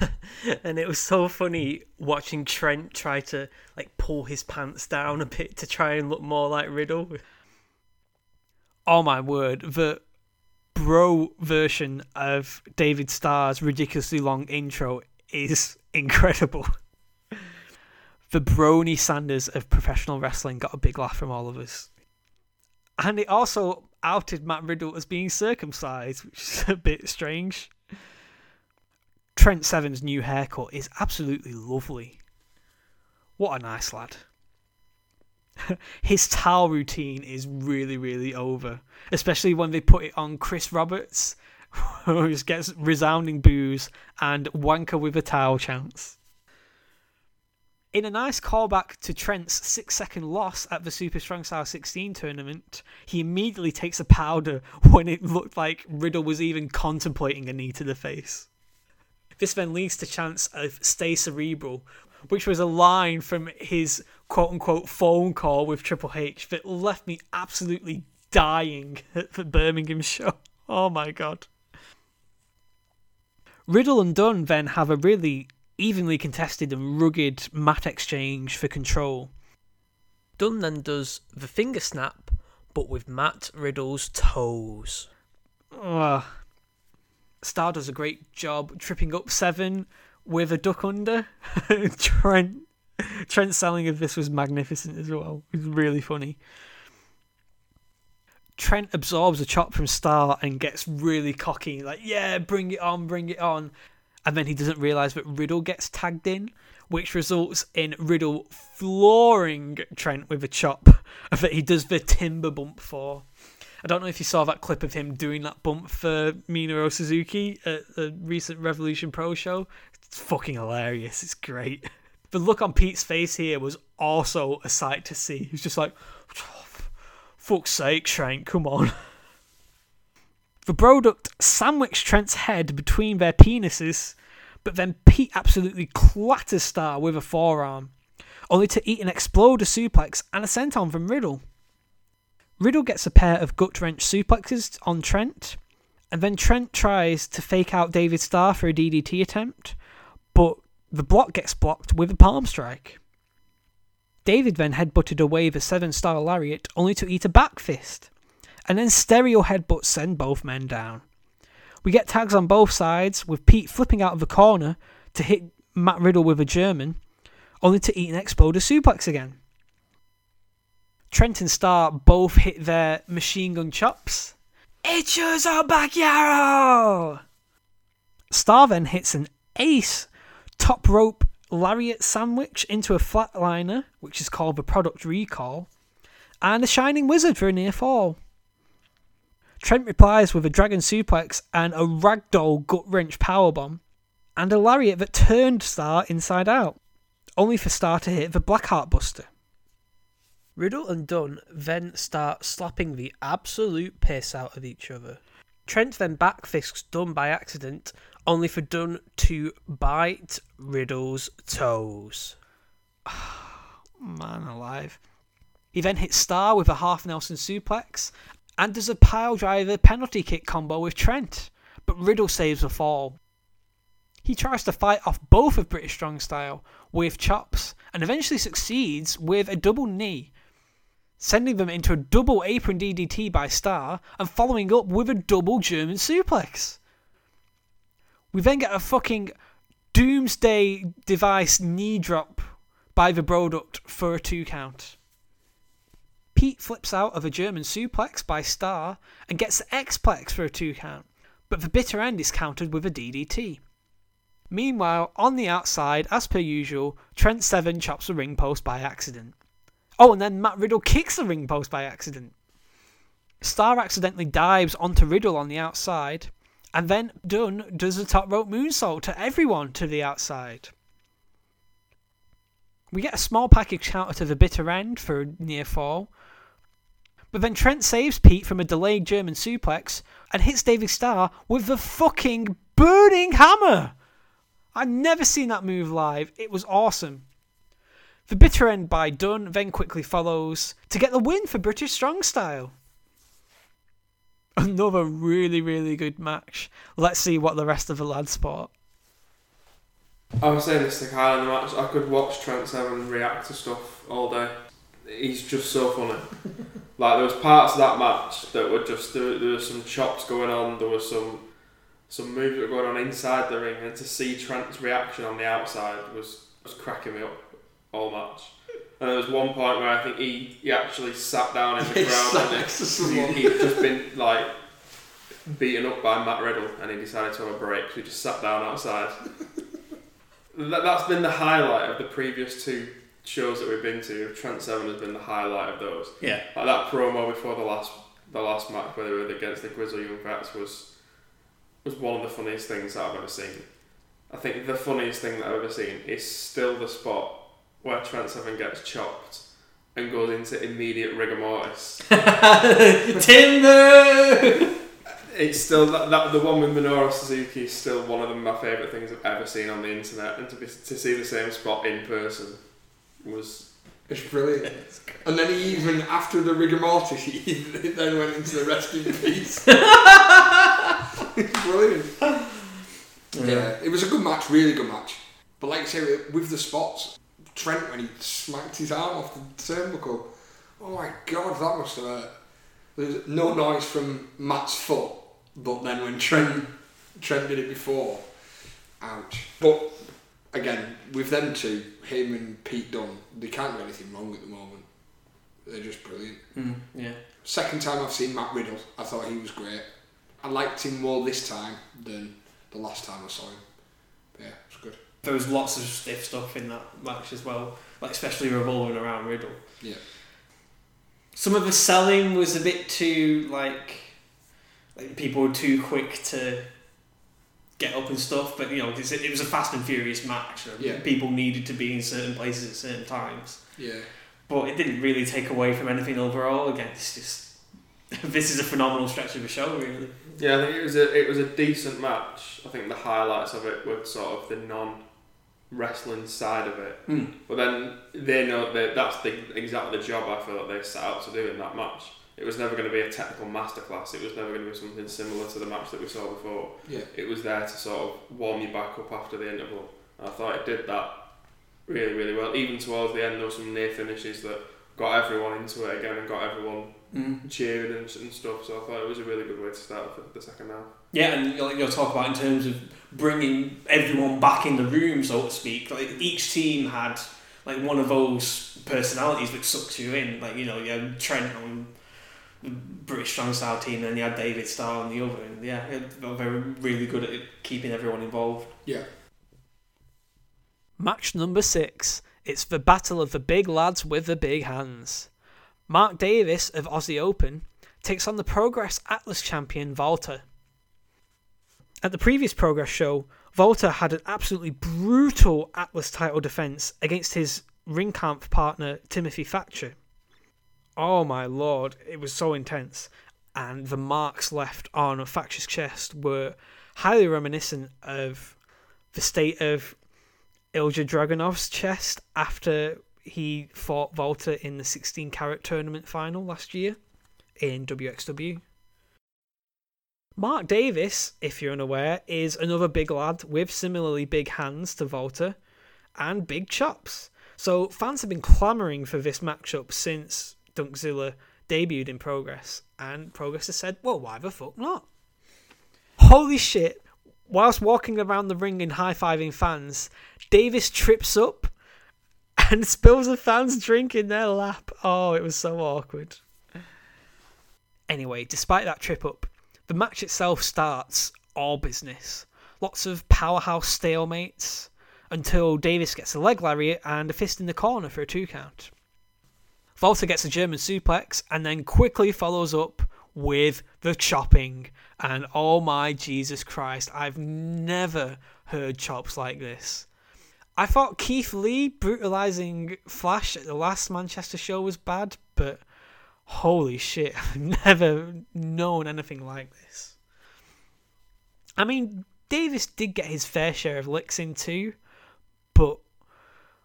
and it was so funny watching Trent try to like pull his pants down a bit to try and look more like Riddle. Oh my word, the bro version of David Starr's ridiculously long intro is incredible. The Brony Sanders of professional wrestling got a big laugh from all of us. And it also outed Matt Riddle as being circumcised, which is a bit strange. Trent Seven's new haircut is absolutely lovely. What a nice lad. His towel routine is really, really over, especially when they put it on Chris Roberts, who just gets resounding boos and wanker with a towel chance. In a nice callback to Trent's six second loss at the Super Strong Style 16 tournament, he immediately takes a powder when it looked like Riddle was even contemplating a knee to the face. This then leads to chance of stay cerebral, which was a line from his quote unquote phone call with Triple H that left me absolutely dying at the Birmingham show. Oh my god. Riddle and Dunne then have a really evenly contested and rugged mat exchange for control. Dunne then does the finger snap, but with Matt Riddle's toes. Ugh. Starr does a great job tripping up Seven with a duck under. Trent Trent's selling of this was magnificent as well. It was really funny. Trent absorbs a chop from Starr and gets really cocky, like, yeah, bring it on, bring it on. And then he doesn't realise that Riddle gets tagged in, which results in Riddle flooring Trent with a chop that he does the timber bump for. I don't know if you saw that clip of him doing that bump for Minoru Suzuki at the recent Revolution Pro show. It's fucking hilarious. It's great. The look on Pete's face here was also a sight to see. He's just like, oh, fuck's sake, Trent, come on. The Broduct sandwich Trent's head between their penises, but then Pete absolutely clatters Starr with a forearm, only to eat and explode a suplex and a senton from Riddle. Riddle gets a pair of gut wrench suplexes on Trent, and then Trent tries to fake out David Starr for a DDT attempt, but the block gets blocked with a palm strike. David then headbutted away the seven star lariat only to eat a back fist, and then stereo headbutts send both men down. We get tags on both sides, with Pete flipping out of the corner to hit Matt Riddle with a German, only to eat an exploder suplex again. Trent and Starr both hit their machine gun chops. It's a back yarrow! Starr then hits an ace top rope lariat sandwich into a flatliner, which is called the product recall, and a shining wizard for a near fall. Trent replies with a dragon suplex and a ragdoll gut wrench powerbomb, and a lariat that turned Starr inside out, only for Starr to hit the Blackheart Buster. Riddle and Dunne then start slapping the absolute piss out of each other. Trent then backfists Dunne by accident, only for Dunne to bite Riddle's toes. Man alive. He then hits Starr with a half Nelson suplex and does a pile driver penalty kick combo with Trent, but Riddle saves the fall. He tries to fight off both of British Strong Style with chops and eventually succeeds with a double knee, sending them into a double apron DDT by Starr and following up with a double German suplex. We then get a fucking doomsday device knee drop by the Broduct for a two count. Pete flips out of a German suplex by Starr and gets the X-Plex for a two count, but the bitter end is countered with a DDT. Meanwhile, on the outside, as per usual, Trent Seven chops the ring post by accident. Oh, and then Matt Riddle kicks the ring post by accident. Starr accidentally dives onto Riddle on the outside, and then Dunne does a top rope moonsault to everyone to the outside. We get a small package counter to the bitter end for a near fall, but then Trent saves Pete from a delayed German suplex and hits David Starr with the fucking burning hammer. I've never seen that move live. It was awesome. The bitter end by Dunne then quickly follows to get the win for British Strong Style. Another really, really good match. Let's see what the rest of the lads thought. I was saying this to Kyle in the match. I could watch Trent Seven react to stuff all day. He's just so funny. like there was parts of that match that were just there, there was some chops going on. There was some some moves that were going on inside the ring, and to see Trent's reaction on the outside was was cracking me up all match. And there was one point where I think he, he actually sat down in the He crowd and he, he'd just been like beaten up by Matt Riddle, and he decided to have a break. So he just sat down outside. that, that's been the highlight of the previous two shows that we've been to. Trent Seven has been the highlight of those. Yeah. Like that promo before the last the last match where they were against the Grizzly Young Vets was was one of the funniest things that I've ever seen. I think the funniest thing that I've ever seen is still the spot where Trent Seven gets chopped and goes into immediate rigor mortis. Timber. It's still that, that the one with Minoru Suzuki is still one of the, my favourite things I've ever seen on the internet, and to be to see the same spot in person was It's brilliant. And then he even, after the rigor mortis, he then went into the rescue piece. it's brilliant. Yeah, it was a good match, really good match. But like I say, with the spots, Trent, when he smacked his arm off the turnbuckle, oh my god, that must have hurt. There's no noise from Matt's foot, but then when Trent, Trent did it before, ouch. But again, with them two, him and Pete Dunne, they can't do anything wrong at the moment. They're just brilliant. Mm, yeah. Second time I've seen Matt Riddle, I thought he was great. I liked him more this time than the last time I saw him. Yeah, it was good. There was lots of stiff stuff in that match as well, like especially revolving around Riddle. Yeah. Some of the selling was a bit too like, like people were too quick to get up and stuff. But you know, it, it was a fast and furious match. and Yeah. People needed to be in certain places at certain times, Yeah. but it didn't really take away from anything overall. Again, it's just this is a phenomenal stretch of a show, really. yeah. I think it was a it was a decent match. I think the highlights of it were sort of the non wrestling side of it. Hmm. But then they know that that's the exactly the job I feel that they set out to do in that match. It was never going to be a technical masterclass. It was never going to be something similar to the match that we saw before. Yeah. It was there to sort of warm you back up after the interval. And I thought it did that really, really well. Even towards the end, there were some near finishes that got everyone into it again and got everyone Mm. cheering and, and stuff. So I thought it was a really good way to start the, the second half. Yeah, and like you'll talk about in terms of bringing everyone back in the room, so to speak. Like each team had like one of those personalities that sucks you in. Like you know, you had Trent on British Strong Style team, and then you had David Starr on the other. And yeah, they were really good at keeping everyone involved. Yeah. Match number six. It's the battle of the big lads with the big hands. Mark Davis of Aussie Open takes on the Progress Atlas champion Walter. At the previous Progress show, Walter had an absolutely brutal Atlas title defense against his Ringkampf partner Timothy Thatcher. Oh my lord, it was so intense, and the marks left on Thatcher's chest were highly reminiscent of the state of Ilja Dragunov's chest after he fought Walter in the 16 carat tournament final last year in WXW. Mark Davis, if you're unaware, is another big lad with similarly big hands to Walter and big chops. So fans have been clamouring for this matchup since Dunkzilla debuted in Progress, and Progress has said, well, why the fuck not? Holy shit, whilst walking around the ring and high fiving fans, Davis trips up and spills a fan's drink in their lap. Oh, it was so awkward. Anyway, despite that trip up, the match itself starts all business. Lots of powerhouse stalemates until Davis gets a leg lariat and a fist in the corner for a two count. Walter gets a German suplex and then quickly follows up with the chopping. And oh my Jesus Christ, I've never heard chops like this. I thought Keith Lee brutalizing Flash at the last Manchester show was bad, but holy shit, I've never known anything like this. I mean, Davis did get his fair share of licks in too, but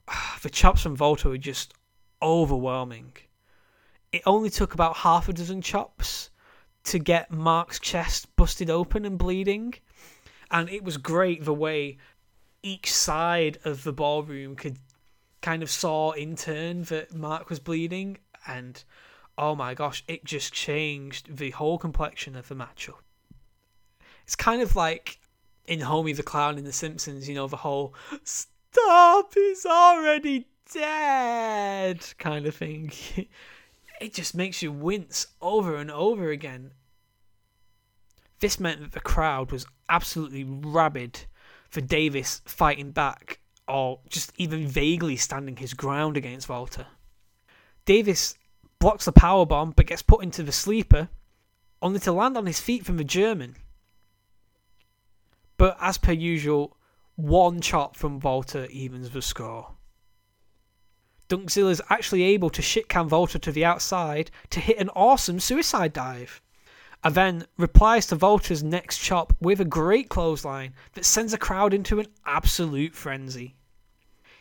the chops from Walter were just overwhelming. It only took about half a dozen chops to get Mark's chest busted open and bleeding, and it was great the way each side of the ballroom could kind of saw in turn that Mark was bleeding, and oh my gosh, it just changed the whole complexion of the matchup. It's kind of like in Homie the Clown in The Simpsons, you know, the whole stop, he's already dead kind of thing. It just makes you wince over and over again. This meant that the crowd was absolutely rabid for Davis fighting back or just even vaguely standing his ground against Walter. Davis blocks the power bomb but gets put into the sleeper, only to land on his feet from the German. But as per usual, one chop from Walter evens the score. Dunkzilla's actually able to shitcan Walter to the outside to hit an awesome suicide dive. And then replies to Walter's next chop with a great clothesline that sends the crowd into an absolute frenzy.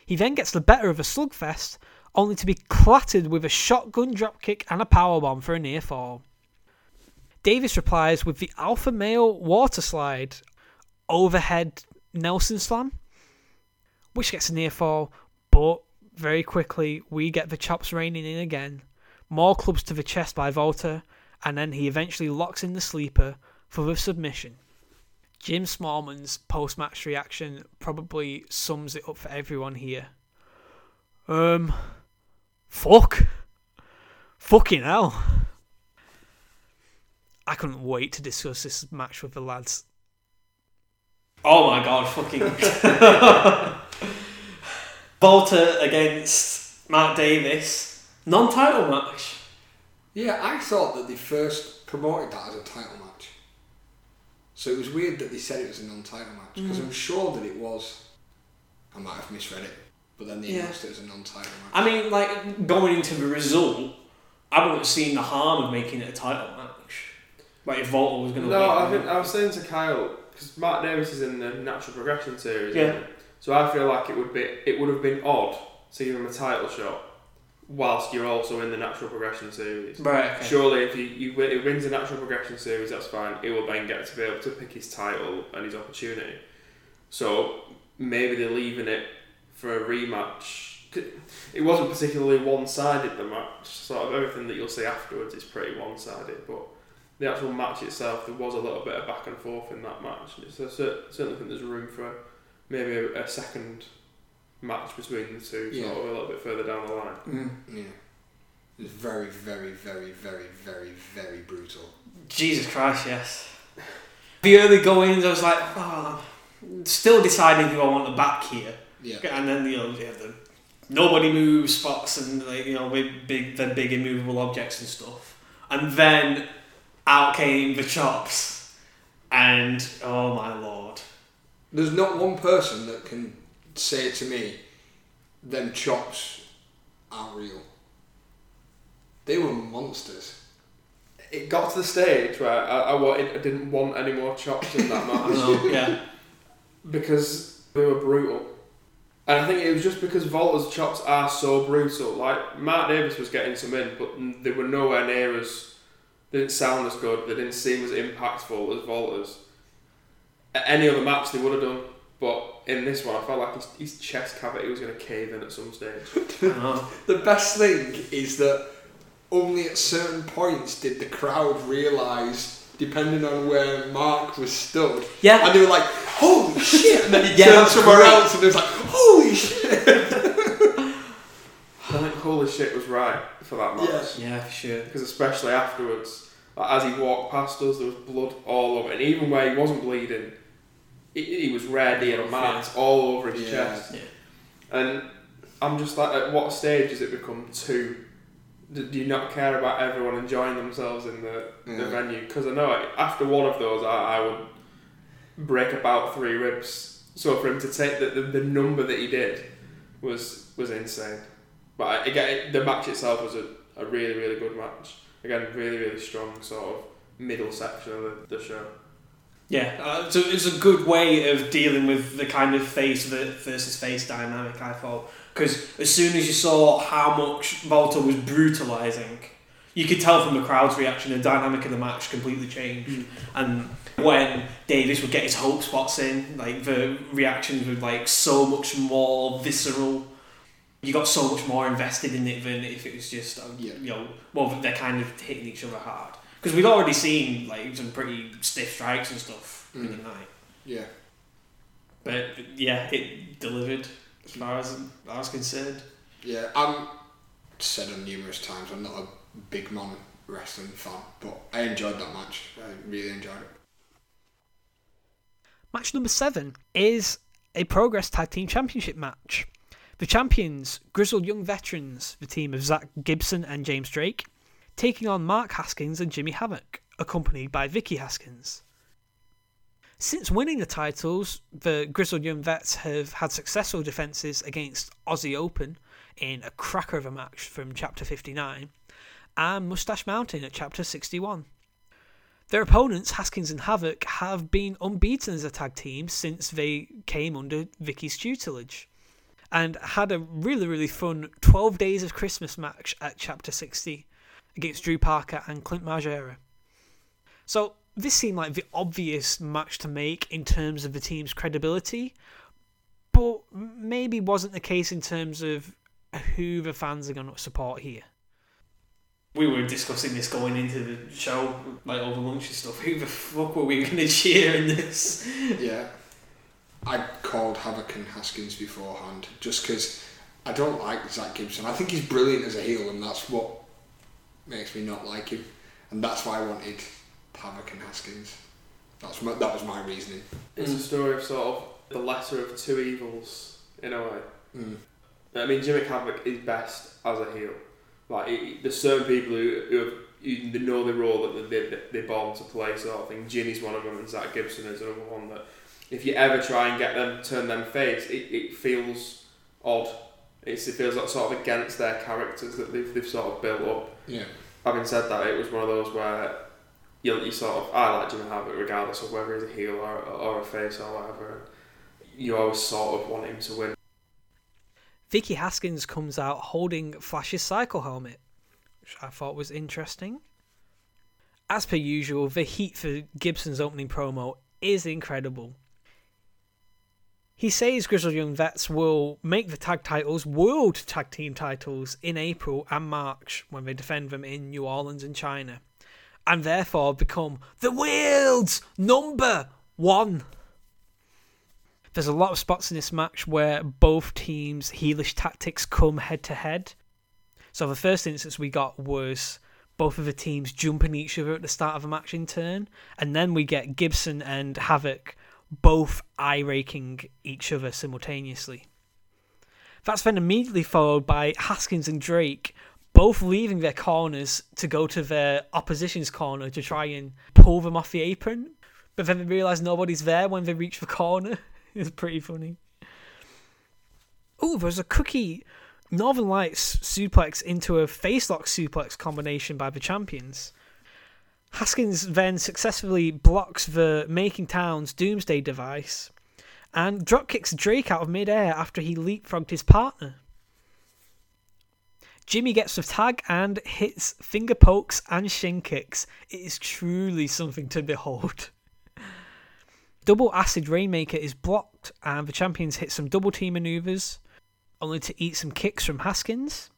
He then gets the better of a slugfest, only to be clattered with a shotgun dropkick and a powerbomb for a near fall. Davis replies with the alpha male water slide overhead Nelson slam, which gets a near fall, but very quickly we get the chops raining in again. More clubs to the chest by Walter, and then he eventually locks in the sleeper for the submission. Jim Smallman's post match reaction probably sums it up for everyone here. Um, fuck. Fucking hell. I couldn't wait to discuss this match with the lads. Oh my god, fucking. Walter against Mark Davis. Non title match. Yeah, I thought that they first promoted that as a title match. So it was weird that they said it was a non-title match because mm. I'm sure that it was. I might have misread it, but then they Yeah. announced it as a non-title match. I mean, like, going into the result, I wouldn't have seen the harm of making it a title match. Like, if Walter was going to No, I think I was saying to Kyle because Mark Davis is in the natural progression series. Yeah. So I feel like it would be it would have been odd to give him a title shot whilst you're also in the natural progression series. Right, okay. Surely, if he, you he wins the natural progression series, that's fine. He will then get to be able to pick his title and his opportunity. So maybe they're leaving it for a rematch. It wasn't particularly one-sided the match. Sort of everything that you'll see afterwards is pretty one-sided, but the actual match itself, there was a little bit of back and forth in that match. So I cer- certainly think there's room for maybe a, a second match between the two, Yeah. sort of a little bit further down the line. Mm. Yeah. It was very, very, very, very, very, very brutal. Jesus Christ, yes. The early goings, I was like, oh, still deciding who I want to back here. Yeah. And then, you know, you have the nobody moves spots and, like, you know, big, big, the big immovable objects and stuff. And then out came the chops. And, oh my lord. There's not one person that can say to me, them chops aren't real. They were monsters. It got to the stage where I, I wanted, I didn't want any more chops in that match know, yeah. because they were brutal. And I think it was just because Walter's chops are so brutal. Like Mark Davis was getting some in, but they were nowhere near as. They didn't sound as good. They didn't seem as impactful as Walter's. At any other match, they would have done. But in this one, I felt like his, his chest cavity was going to cave in at some stage. I. The best thing is that only at certain points did the crowd realise, depending on where Mark was stood, Yeah. and they were like, "Holy shit!" And then he Yeah, turned that's somewhere great. else, and it was like, "Holy shit!" I all the shit was right for that match. Yeah, for sure. Because especially afterwards, like, as he walked past us, there was blood all over, and even where he wasn't bleeding, he, he was red. He had a marks all over his Yeah. chest. Yeah. And I'm just like, at what stage has it become too? Do do you not care about everyone enjoying themselves in the, the venue? Because I know after one of those, I, I would break about three ribs. So for him to take the, the, the number that he did was was insane. But uh, again, the match itself was a, a really really good match. Again, really really strong sort of middle section of the, the show. Yeah, uh, so it's a good way of dealing with the kind of face versus face dynamic. I thought because as soon as you saw how much Walter was brutalizing, you could tell from the crowd's reaction the dynamic of the match completely changed. And when Davis would get his hope spots in, like the reactions were like so much more visceral. You got so much more invested in it than if it was just um, Yeah. you know well they're kind of hitting each other hard because we've already seen like some pretty stiff strikes and stuff in the Mm. night. Yeah. But yeah, it delivered as far as I was concerned. Yeah, I'm said on numerous times I'm not a big man wrestling fan, but I enjoyed that match. I really enjoyed it. Match number seven is a Progress Tag Team Championship match. The champions, Grizzled Young Veterans, the team of Zack Gibson and James Drake, taking on Mark Haskins and Jimmy Havoc, accompanied by Vicky Haskins. Since winning the titles, the Grizzled Young Vets have had successful defences against Aussie Open in a cracker of a match from Chapter 59 and Mustache Mountain at Chapter 61. Their opponents, Haskins and Havoc, have been unbeaten as a tag team since they came under Vicky's tutelage and had a really, really fun 12 Days of Christmas match at Chapter 60 against Drew Parker and Clint Margera. So, this seemed like the obvious match to make in terms of the team's credibility, but maybe wasn't the case in terms of who the fans are going to support here. We were discussing this going into the show, like over lunch and stuff. Who the fuck were we going to cheer in this? Yeah. I called Havoc and Haskins beforehand just because I don't like Zack Gibson. I think he's brilliant as a heel, and that's what makes me not like him. And that's why I wanted Havoc and Haskins. That's my, that was my reasoning. It's a story of sort of the lesser of two evils in a way. Mm. I mean, Jimmy Havoc is best as a heel. Like, it, there's certain people who, who, have, who know the role that they, they, they're born to play, sort of thing. Jimmy's one of them, and Zack Gibson is another one that if you ever try and get them, turn them face, it, it feels odd. It's, it feels like sort of against their characters that they've, they've sort of built up. Yeah. Having said that, it was one of those where you, you sort of I like Jimmy Havoc regardless of whether he's a heel or, or a face or whatever. You always sort of want him to win. Vicky Haskins comes out holding Flash's cycle helmet, which I thought was interesting. As per usual, the heat for Gibson's opening promo is incredible. He says Grizzled Young Vets will make the tag titles world tag team titles in April and March when they defend them in New Orleans and China, and therefore become the world's number one. There's a lot of spots in this match where both teams' heelish tactics come head to head. So the first instance we got was both of the teams jumping each other at the start of a match in turn, and then we get Gibson and Havoc both eye raking each other simultaneously. That's then immediately followed by Haskins and Drake both leaving their corners to go to their opposition's corner to try and pull them off the apron, but then they realise nobody's there when they reach the corner. it's pretty funny. Oh, there's a cookie Northern Lights suplex into a facelock suplex combination by the champions. Haskins then successfully blocks the Making Towns Doomsday device and dropkicks Drake out of midair after he leapfrogged his partner. Jimmy gets the tag and hits finger pokes and shin kicks. It is truly something to behold. Double Acid Rainmaker is blocked, and the champions hit some double team maneuvers, only to eat some kicks from Haskins.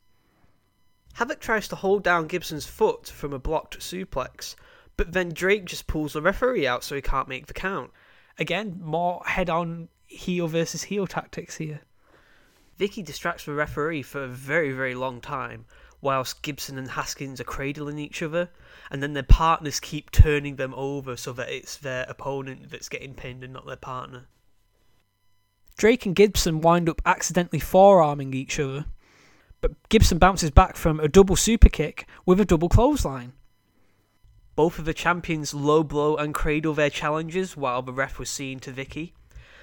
Havoc tries to hold down Gibson's foot from a blocked suplex, but then Drake just pulls the referee out so he can't make the count. Again, more head on heel versus heel tactics here. Vicky distracts the referee for a very, very long time, whilst Gibson and Haskins are cradling each other, and then their partners keep turning them over so that it's their opponent that's getting pinned and not their partner. Drake and Gibson wind up accidentally forearming each other, but Gibson bounces back from a double super kick with a double clothesline. Both of the champions low blow and cradle their challengers while the ref was seeing to Vicky,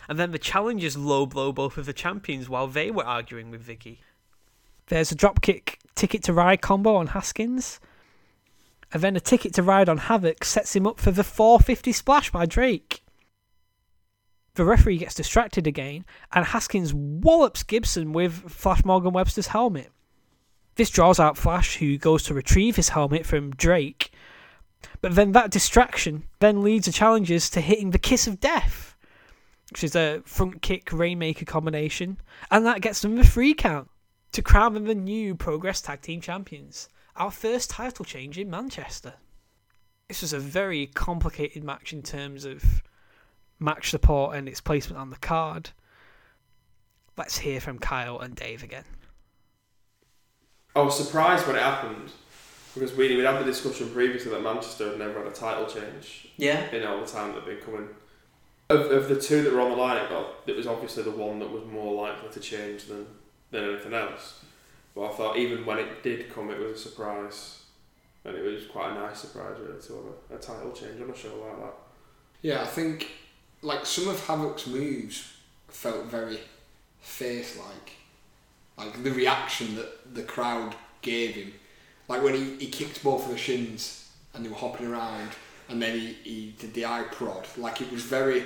and then the challengers low blow both of the champions while they were arguing with Vicky. There's a dropkick ticket to ride combo on Haskins, and then a ticket to ride on Havoc sets him up for the 450 splash by Drake. The referee gets distracted again, and Haskins wallops Gibson with Flash Morgan Webster's helmet. This draws out Flash, who goes to retrieve his helmet from Drake, but then that distraction then leads the challengers to hitting the Kiss of Death, which is a front kick Rainmaker combination, and that gets them the free count to crown them the new Progress Tag Team Champions. Our first title change in Manchester. This was a very complicated match in terms of match support and its placement on the card. Let's hear from Kyle and Dave again. I was surprised when it happened because we we had the discussion previously that Manchester had never had a title change Yeah. in all the time that they've been coming. Of, of the two that were on the line, it, got, it was obviously the one that was more likely to change than, than anything else. But I thought even when it did come, it was a surprise. And it was quite a nice surprise, really, to have a, a title change on a show like that. Yeah, I think like some of Havoc's moves felt very face like. Like the reaction that the crowd gave him. Like when he, he kicked both of the shins and they were hopping around and then he, he did the eye prod. Like it was very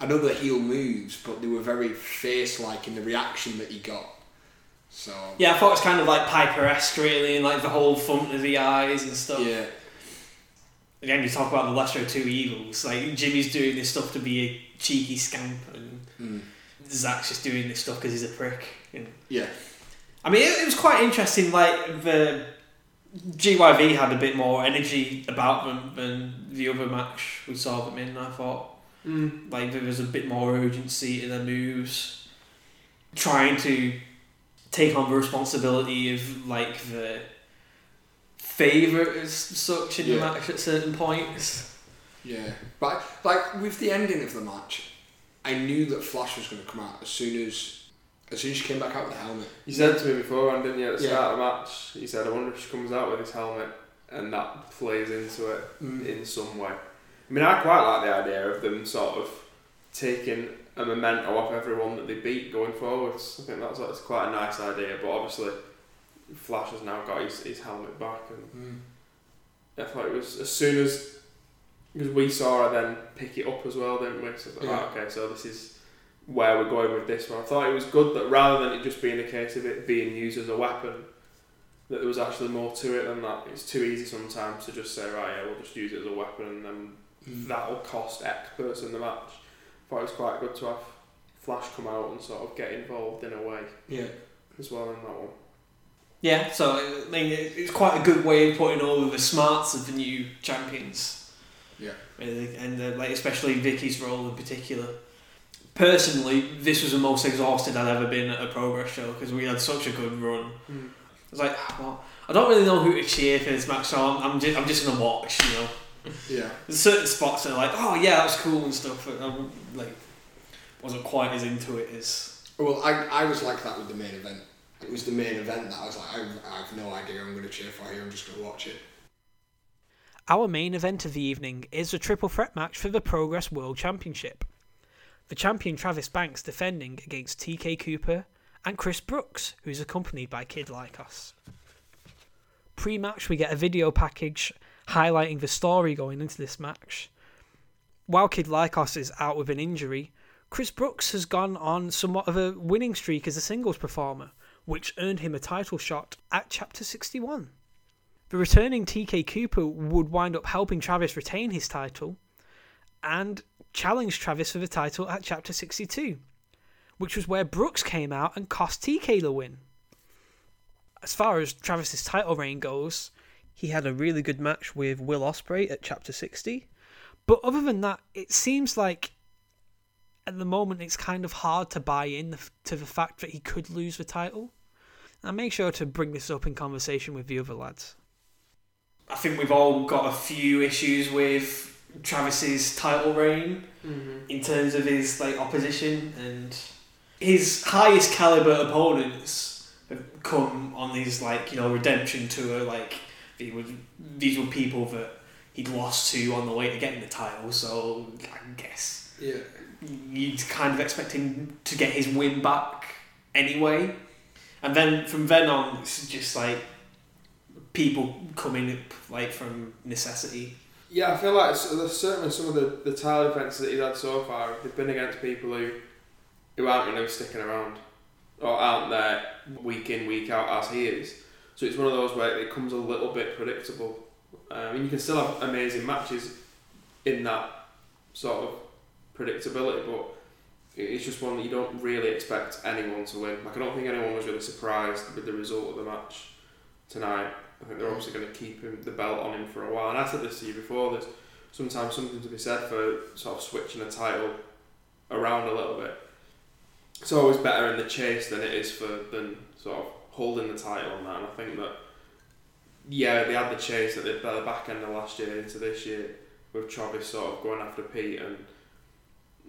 I know they're heel moves, but they were very face like in the reaction that he got. So Yeah, I thought it was kind of like Piper-esque, really, and like the whole front of the eyes and stuff. yeah. Again, you talk about the lesser of two evils. Like Jimmy's doing this stuff to be a cheeky scamp, and Mm. Zack's just doing this stuff because he's a prick. And Yeah. I mean, it, it was quite interesting. Like the GYV had a bit more energy about them than the other match we saw them in. I thought Mm. like there was a bit more urgency in their moves, trying to take on the responsibility of like the favourite as such in the match at certain points. Yeah, but like with the ending of the match, I knew that Flash was going to come out as soon as as soon as she came back out with the helmet. You said to me beforehand, didn't you, at the Yeah. start of the match, you said, I wonder if she comes out with his helmet and that plays into it mm. in some way. I mean, I quite like the idea of them sort of taking a memento off everyone that they beat going forwards. I think that's, that's quite a nice idea, but obviously, Flash has now got his, his helmet back, and hmm. I thought it was as soon as because we saw her then pick it up as well, didn't we? So I was like, Yeah. right, okay, so this is where we're going with this one. I thought it was good that rather than it just being a case of it being used as a weapon, that there was actually more to it than that. It's too easy sometimes to just say, right, yeah, we'll just use it as a weapon and then hmm. that'll cost X person the match. I thought it was quite good to have Flash come out and sort of get involved in a way Yeah, as well in that one. Yeah, so I mean, it's quite a good way of putting all of the smarts of the new champions. Yeah. Really, and uh, like especially Vicky's role in particular. Personally, this was the most exhausted I'd ever been at a progress show because we had such a good run. I was like, "Ah, well, I don't really know who to cheer for this match, so I'm, I'm just I'm just gonna watch. You know, yeah, there's certain spots that are like, oh yeah, that was cool and stuff, but I like wasn't quite as into it as. Well, I, I was like that with the main event. It was the main event that I was like, I, I have no idea I'm going to cheer for here. I'm just going to watch it. Our main event of the evening is a triple threat match for the Progress World Championship. The champion Travis Banks defending against TK Cooper and Chris Brooks, who's accompanied by Kid Lykos. Pre match, we get a video package highlighting the story going into this match. While Kid Lykos is out with an injury, Chris Brooks has gone on somewhat of a winning streak as a singles performer, which earned him a title shot at Chapter 61. The returning TK Cooper would wind up helping Travis retain his title and challenge Travis for the title at Chapter 62, which was where Brooks came out and cost TK the win. As far as Travis's title reign goes, he had a really good match with Will Ospreay at Chapter 60, but other than that, it seems like at the moment it's kind of hard to buy in the, to the fact that he could lose the title. And I make sure to bring this up in conversation with the other lads. I think we've all got a few issues with Travis's title reign Mm-hmm. in terms of his like opposition and his highest caliber opponents have come on these like you know redemption tour like they were these were people that he'd lost to on the way to getting the title so I guess Yeah. You'd kind of expect him to get his win back anyway and then from then on it's just like people coming up like from necessity Yeah, I feel like certainly some of the, the title events that he's had so far, they've been against people who who aren't really sticking around or aren't there week in, week out as he is. So it's one of those where it comes a little bit predictable. Um, I mean, you can still have amazing matches in that sort of predictability, but it's just one that you don't really expect anyone to win. Like, I don't think anyone was really surprised with the result of the match tonight. I think they're mm. obviously going to keep him, the belt on him for a while. And I said this to you before. There's sometimes something to be said for sort of switching a title around a little bit. It's always better in the chase than it is for than sort of holding the title on that. And I think that yeah, they had the chase at the, at the back end of last year into this year with Travis sort of going after Pete, and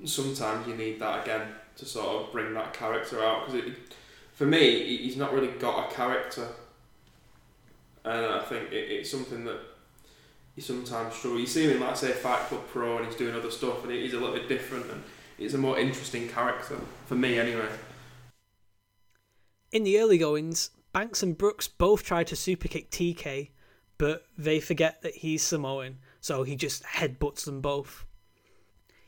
sometimes you need that again to sort of bring that character out because for me he's not really got a character and I think it, it's something that you sometimes struggle. You see him in, like say, Fight Club Pro, and he's doing other stuff, and he's a little bit different, and he's a more interesting character for me, anyway. In the early goings, Banks and Brooks both try to superkick TK, but they forget that he's Samoan, so he just headbutts them both.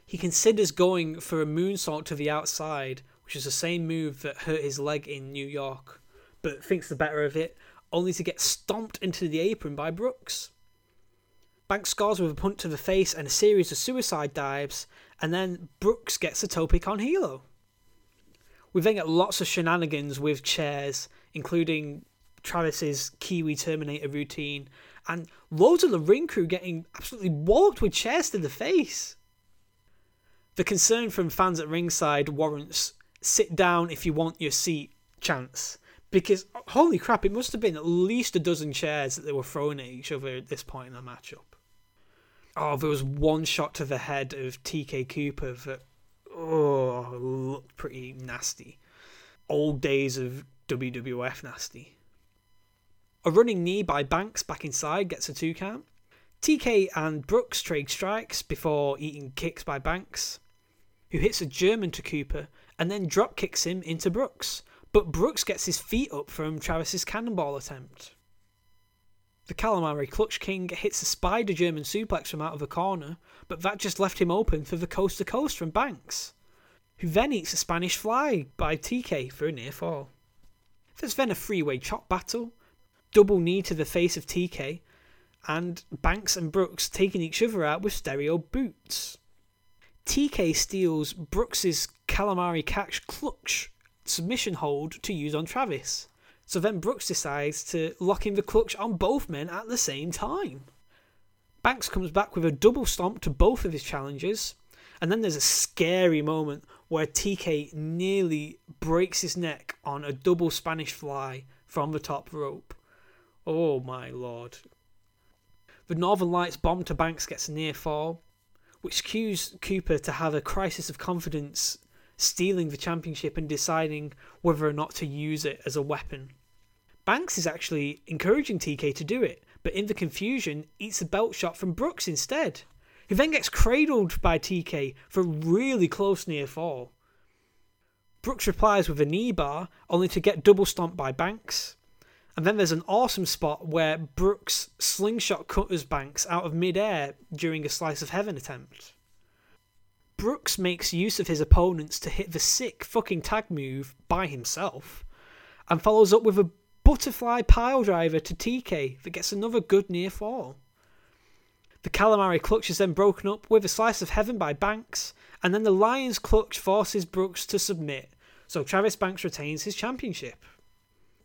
He considers going for a moonsault to the outside, which is the same move that hurt his leg in New York, but thinks the better of it, only to get stomped into the apron by Brooks. Banks scores with a punch to the face and a series of suicide dives, and then Brooks gets a tope con hilo. We then get lots of shenanigans with chairs, including Travis's Kiwi Terminator routine, and loads of the ring crew getting absolutely walloped with chairs to the face. The concern from fans at ringside warrants sit down if you want your seat chance. Because, holy crap, it must have been at least a dozen chairs that they were throwing at each other at this point in the matchup. Oh, there was one shot to the head of TK Cooper that oh, looked pretty nasty. Old days of WWF nasty. A running knee by Banks back inside gets a two count. TK and Brooks trade strikes before eating kicks by Banks, who hits a German to Cooper and then drop kicks him into Brooks. But Brooks gets his feet up from Travis's cannonball attempt. The Calamari Clutch King hits a spider German suplex from out of the corner, but that just left him open for the coast to coast from Banks, who then eats a Spanish fly by TK for a near fall. There's then a three way chop battle, double knee to the face of TK, and Banks and Brooks taking each other out with stereo boots. TK steals Brooks's calamari catch clutch submission hold to use on Travis. So then Brooks decides to lock in the clutch on both men at the same time. Banks comes back with a double stomp to both of his challengers, and then there's a scary moment where TK nearly breaks his neck on a double Spanish fly from the top rope. Oh my lord. The Northern Lights bomb to Banks gets a near fall, which cues Cooper to have a crisis of confidence, stealing the championship and deciding whether or not to use it as a weapon. Banks is actually encouraging TK to do it, but in the confusion, eats a belt shot from Brooks instead, who then gets cradled by TK for a really close near fall. Brooks replies with a knee bar, only to get double stomped by Banks. And then there's an awesome spot where Brooks slingshot cutters Banks out of midair during a slice of heaven attempt. Brooks makes use of his opponents to hit the sick fucking tag move by himself, and follows up with a butterfly pile driver to TK that gets another good near fall. The calamari clutch is then broken up with a slice of heaven by Banks, and then the lion's clutch forces Brooks to submit, so Travis Banks retains his championship.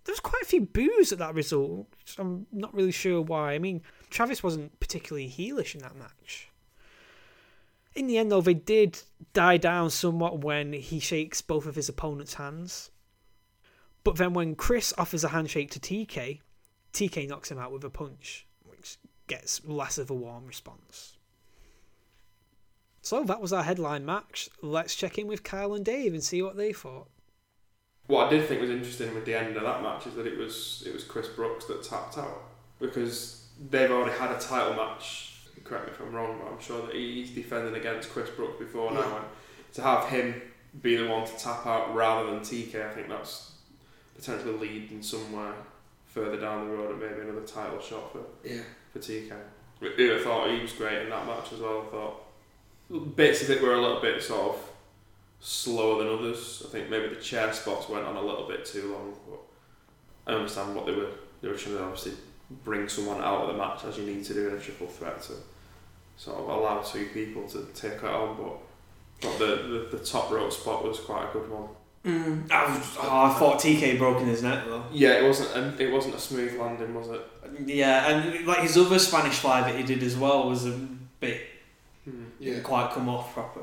There was quite a few boos at that result. I'm not really sure why. I mean, Travis wasn't particularly heelish in that match. In the end, though, they did die down somewhat when he shakes both of his opponent's hands. But then when Chris offers a handshake to TK, TK knocks him out with a punch, which gets less of a warm response. So that was our headline match. Let's check in with Kyle and Dave and see what they thought. What I did think was interesting with the end of that match is that it was it was Chris Brooks that tapped out because they've already had a title match. Correct me if I'm wrong, but I'm sure that he's defending against Chris Brooks before now, and to have him be the one to tap out rather than TK, I think that's potentially leading somewhere further down the road and maybe another title shot for Yeah. for TK. I thought he was great in that match as well. I thought bits of it were a little bit sort of slower than others. I think maybe the chair spots went on a little bit too long, but I understand what they were they were trying to obviously bring someone out of the match as you need to do in a triple threat to sort of allow two people to take it on. But, but the, the the top rope spot was quite a good one. Mm, I, was, oh, I thought TK broken his neck though. Yeah, it wasn't a, it wasn't a smooth landing, was it? Yeah, and like his other Spanish fly that he did as well was a bit Hmm. Yeah. didn't quite come off proper.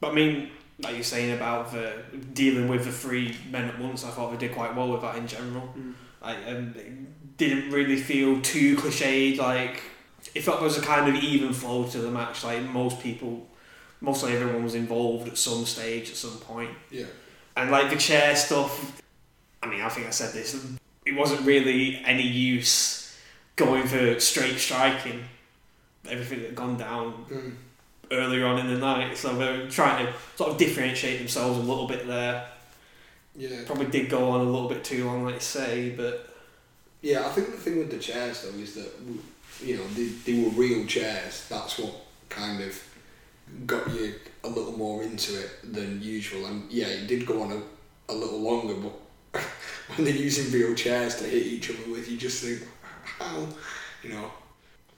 But I mean, like you're saying about the dealing with the three men at once, I thought they did quite well with that in general. Mm. Like, um, it didn't really feel too cliched. Like, it felt there was a kind of even flow to the match. Like most people, mostly everyone was involved at some stage at some point. Yeah. And like the chair stuff, I mean, I think I said this. It wasn't really any use going for straight striking. Everything had gone down Mm. Earlier on in the night, so they're trying to sort of differentiate themselves a little bit there. Yeah. Probably did go on a little bit too long, like you say, but Yeah, I think the thing with the chairs though is that you know they, they were real chairs. That's what kind of got you a little more into it than usual. And yeah, it did go on a, a little longer, but when they're using real chairs to hit each other with, you just think, how, you know,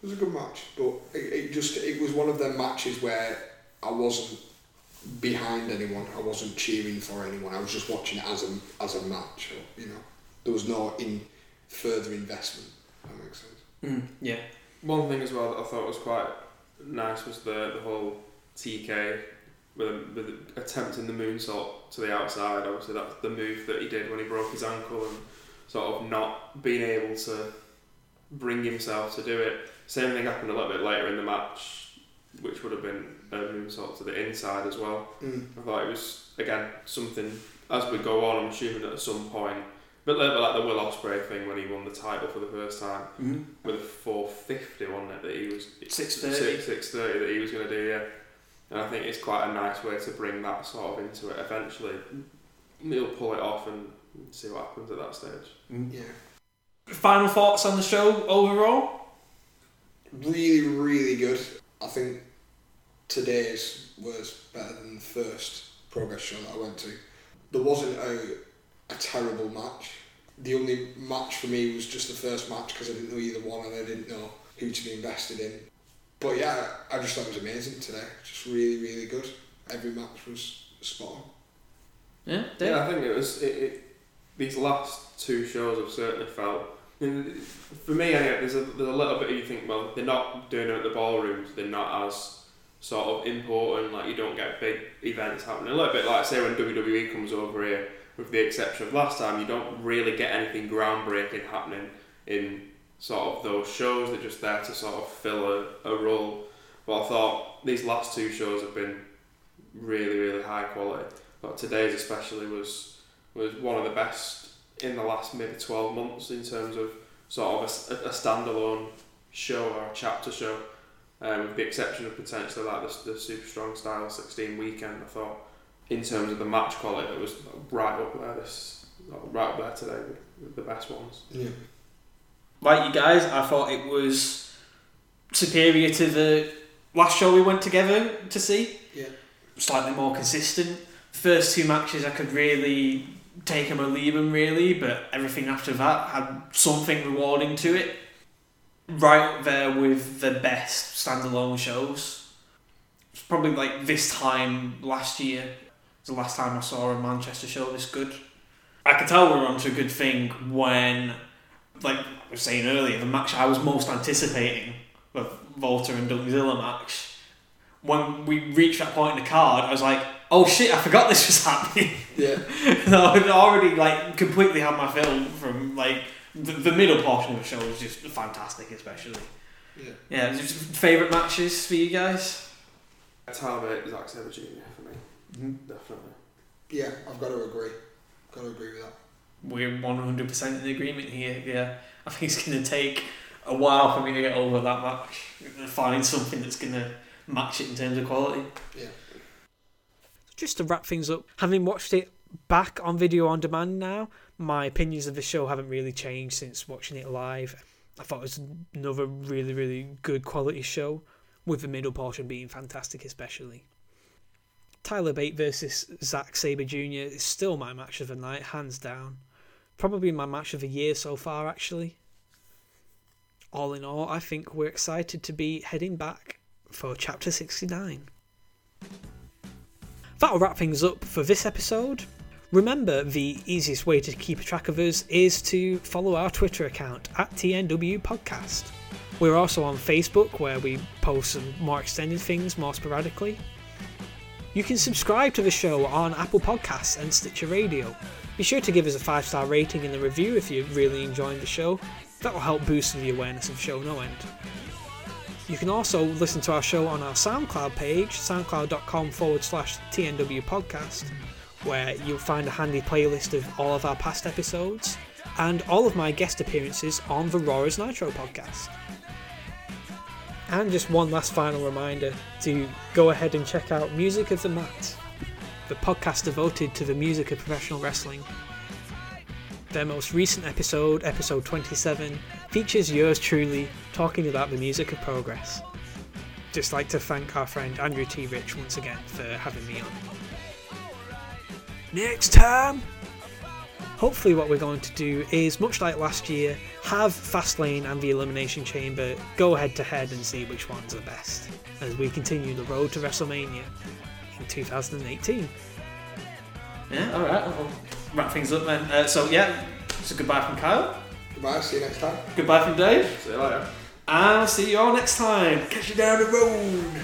it was a good match. But it, it just it was one of them matches where I wasn't behind anyone. I wasn't cheering for anyone. I was just watching it as a as a match. You know, there was no in further investment. If that makes sense. mm, yeah, One thing as well that I thought was quite nice was the, the whole TK with, with attempting the moonsault to the outside. Obviously, that's the move that he did when he broke his ankle and sort of not being able to bring himself to do it. Same thing happened a little bit later in the match, which would have been a moonsault to the inside as well. Mm. I thought it was again something as we go on. I'm assuming at some point, but like like the Will Ospreay thing when he won the title for the first time mm-hmm. with a 450 wasn't it that he was 630. 630 that he was going to do yeah and I think it's quite a nice way to bring that sort of into it eventually he'll pull it off and see what happens at that stage Mm. Yeah. Final thoughts on the show overall? Really, really good. I think today's was better than the first progress show that I went to. There wasn't a, a terrible match. The only match for me was just the first match because I didn't know either one and I didn't know who to be invested in. But yeah, I just thought it was amazing today. Just really, really good. Every match was spot on. Yeah, yeah I think it was it, it, these last two shows have certainly felt For me anyway there's a, there's a little bit you think well they're not doing it at the ballrooms they're not as sort of important like you don't get big events happening. A little bit like say when WWE comes over here with the exception of last time you don't really get anything groundbreaking happening in sort of those shows. They're just there to sort of fill a, a role. But I thought these last two shows have been really really high quality. But today's especially was was one of the best in the last maybe 12 months in terms of sort of a, a standalone show or a chapter show um, with the exception of potentially like the, the Super Strong Style 16 weekend I thought in terms of the match quality it was right up there this right up there today with, with the best ones Yeah. Like you guys, I thought it was superior to the last show we went together to see. Yeah. Slightly more consistent. First two matches I could really take them or leave them really, but everything after that had something rewarding to it. Right there with the best standalone shows. It's probably like this time last year. the last time I saw a Manchester show this good. I could tell we were onto a good thing when, like I was saying earlier, the match I was most anticipating, the Walter and Dunkzilla match, when we reached that point in the card, I was like, oh shit, I forgot this was happening. Yeah. and I had already like completely had my film from like the, the middle portion of the show was just fantastic, especially. Yeah. Yeah, just favorite matches for you guys. Tyler Bate, Zack Sabre Jr. for me, Mhm. definitely. Yeah, I've got to agree. Got to agree with that. We're one hundred percent in agreement here. Yeah, I think it's gonna take a while for me to get over that match and find something that's gonna match it in terms of quality. Just to wrap things up, having watched it back on video on demand now, my opinions of the show haven't really changed since watching it live. I thought it was another really, really good quality show, with the middle portion being fantastic, especially. Tyler Bate versus Zack Sabre Jr. is still my match of the night, hands down. Probably my match of the year so far, actually. All in all, I think we're excited to be heading back for Chapter 69. That'll wrap things up for this episode. Remember, the easiest way to keep track of us is to follow our Twitter account at TNW Podcast. We're also on Facebook where we post some more extended things more sporadically. You can subscribe to the show on Apple Podcasts and Stitcher Radio. Be sure to give us a five star rating in the review if you're really enjoying the show. That will help boost the awareness of the Show No End. You can also listen to our show on our SoundCloud page, soundcloud.com forward slash TNW podcast, where you'll find a handy playlist of all of our past episodes and all of my guest appearances on the Rora's Nitro podcast. And just one last final reminder to go ahead and check out Music of the Mat, the podcast devoted to the music of professional wrestling. Their most recent episode, episode 27, features yours truly talking about the music of progress. Just like to thank our friend Andrew T. Rich once again for having me on. Next time! Hopefully, what we're going to do is, much like last year, have Fastlane and the Elimination Chamber go head to head and see which one's the best as we continue the road to WrestleMania in 2018. Yeah, all right. We'll wrap things up then. Uh, so yeah, so goodbye from Kyle. Goodbye, see you next time. Goodbye from Dave. See you later. And I'll see you all next time. Catch you down the road.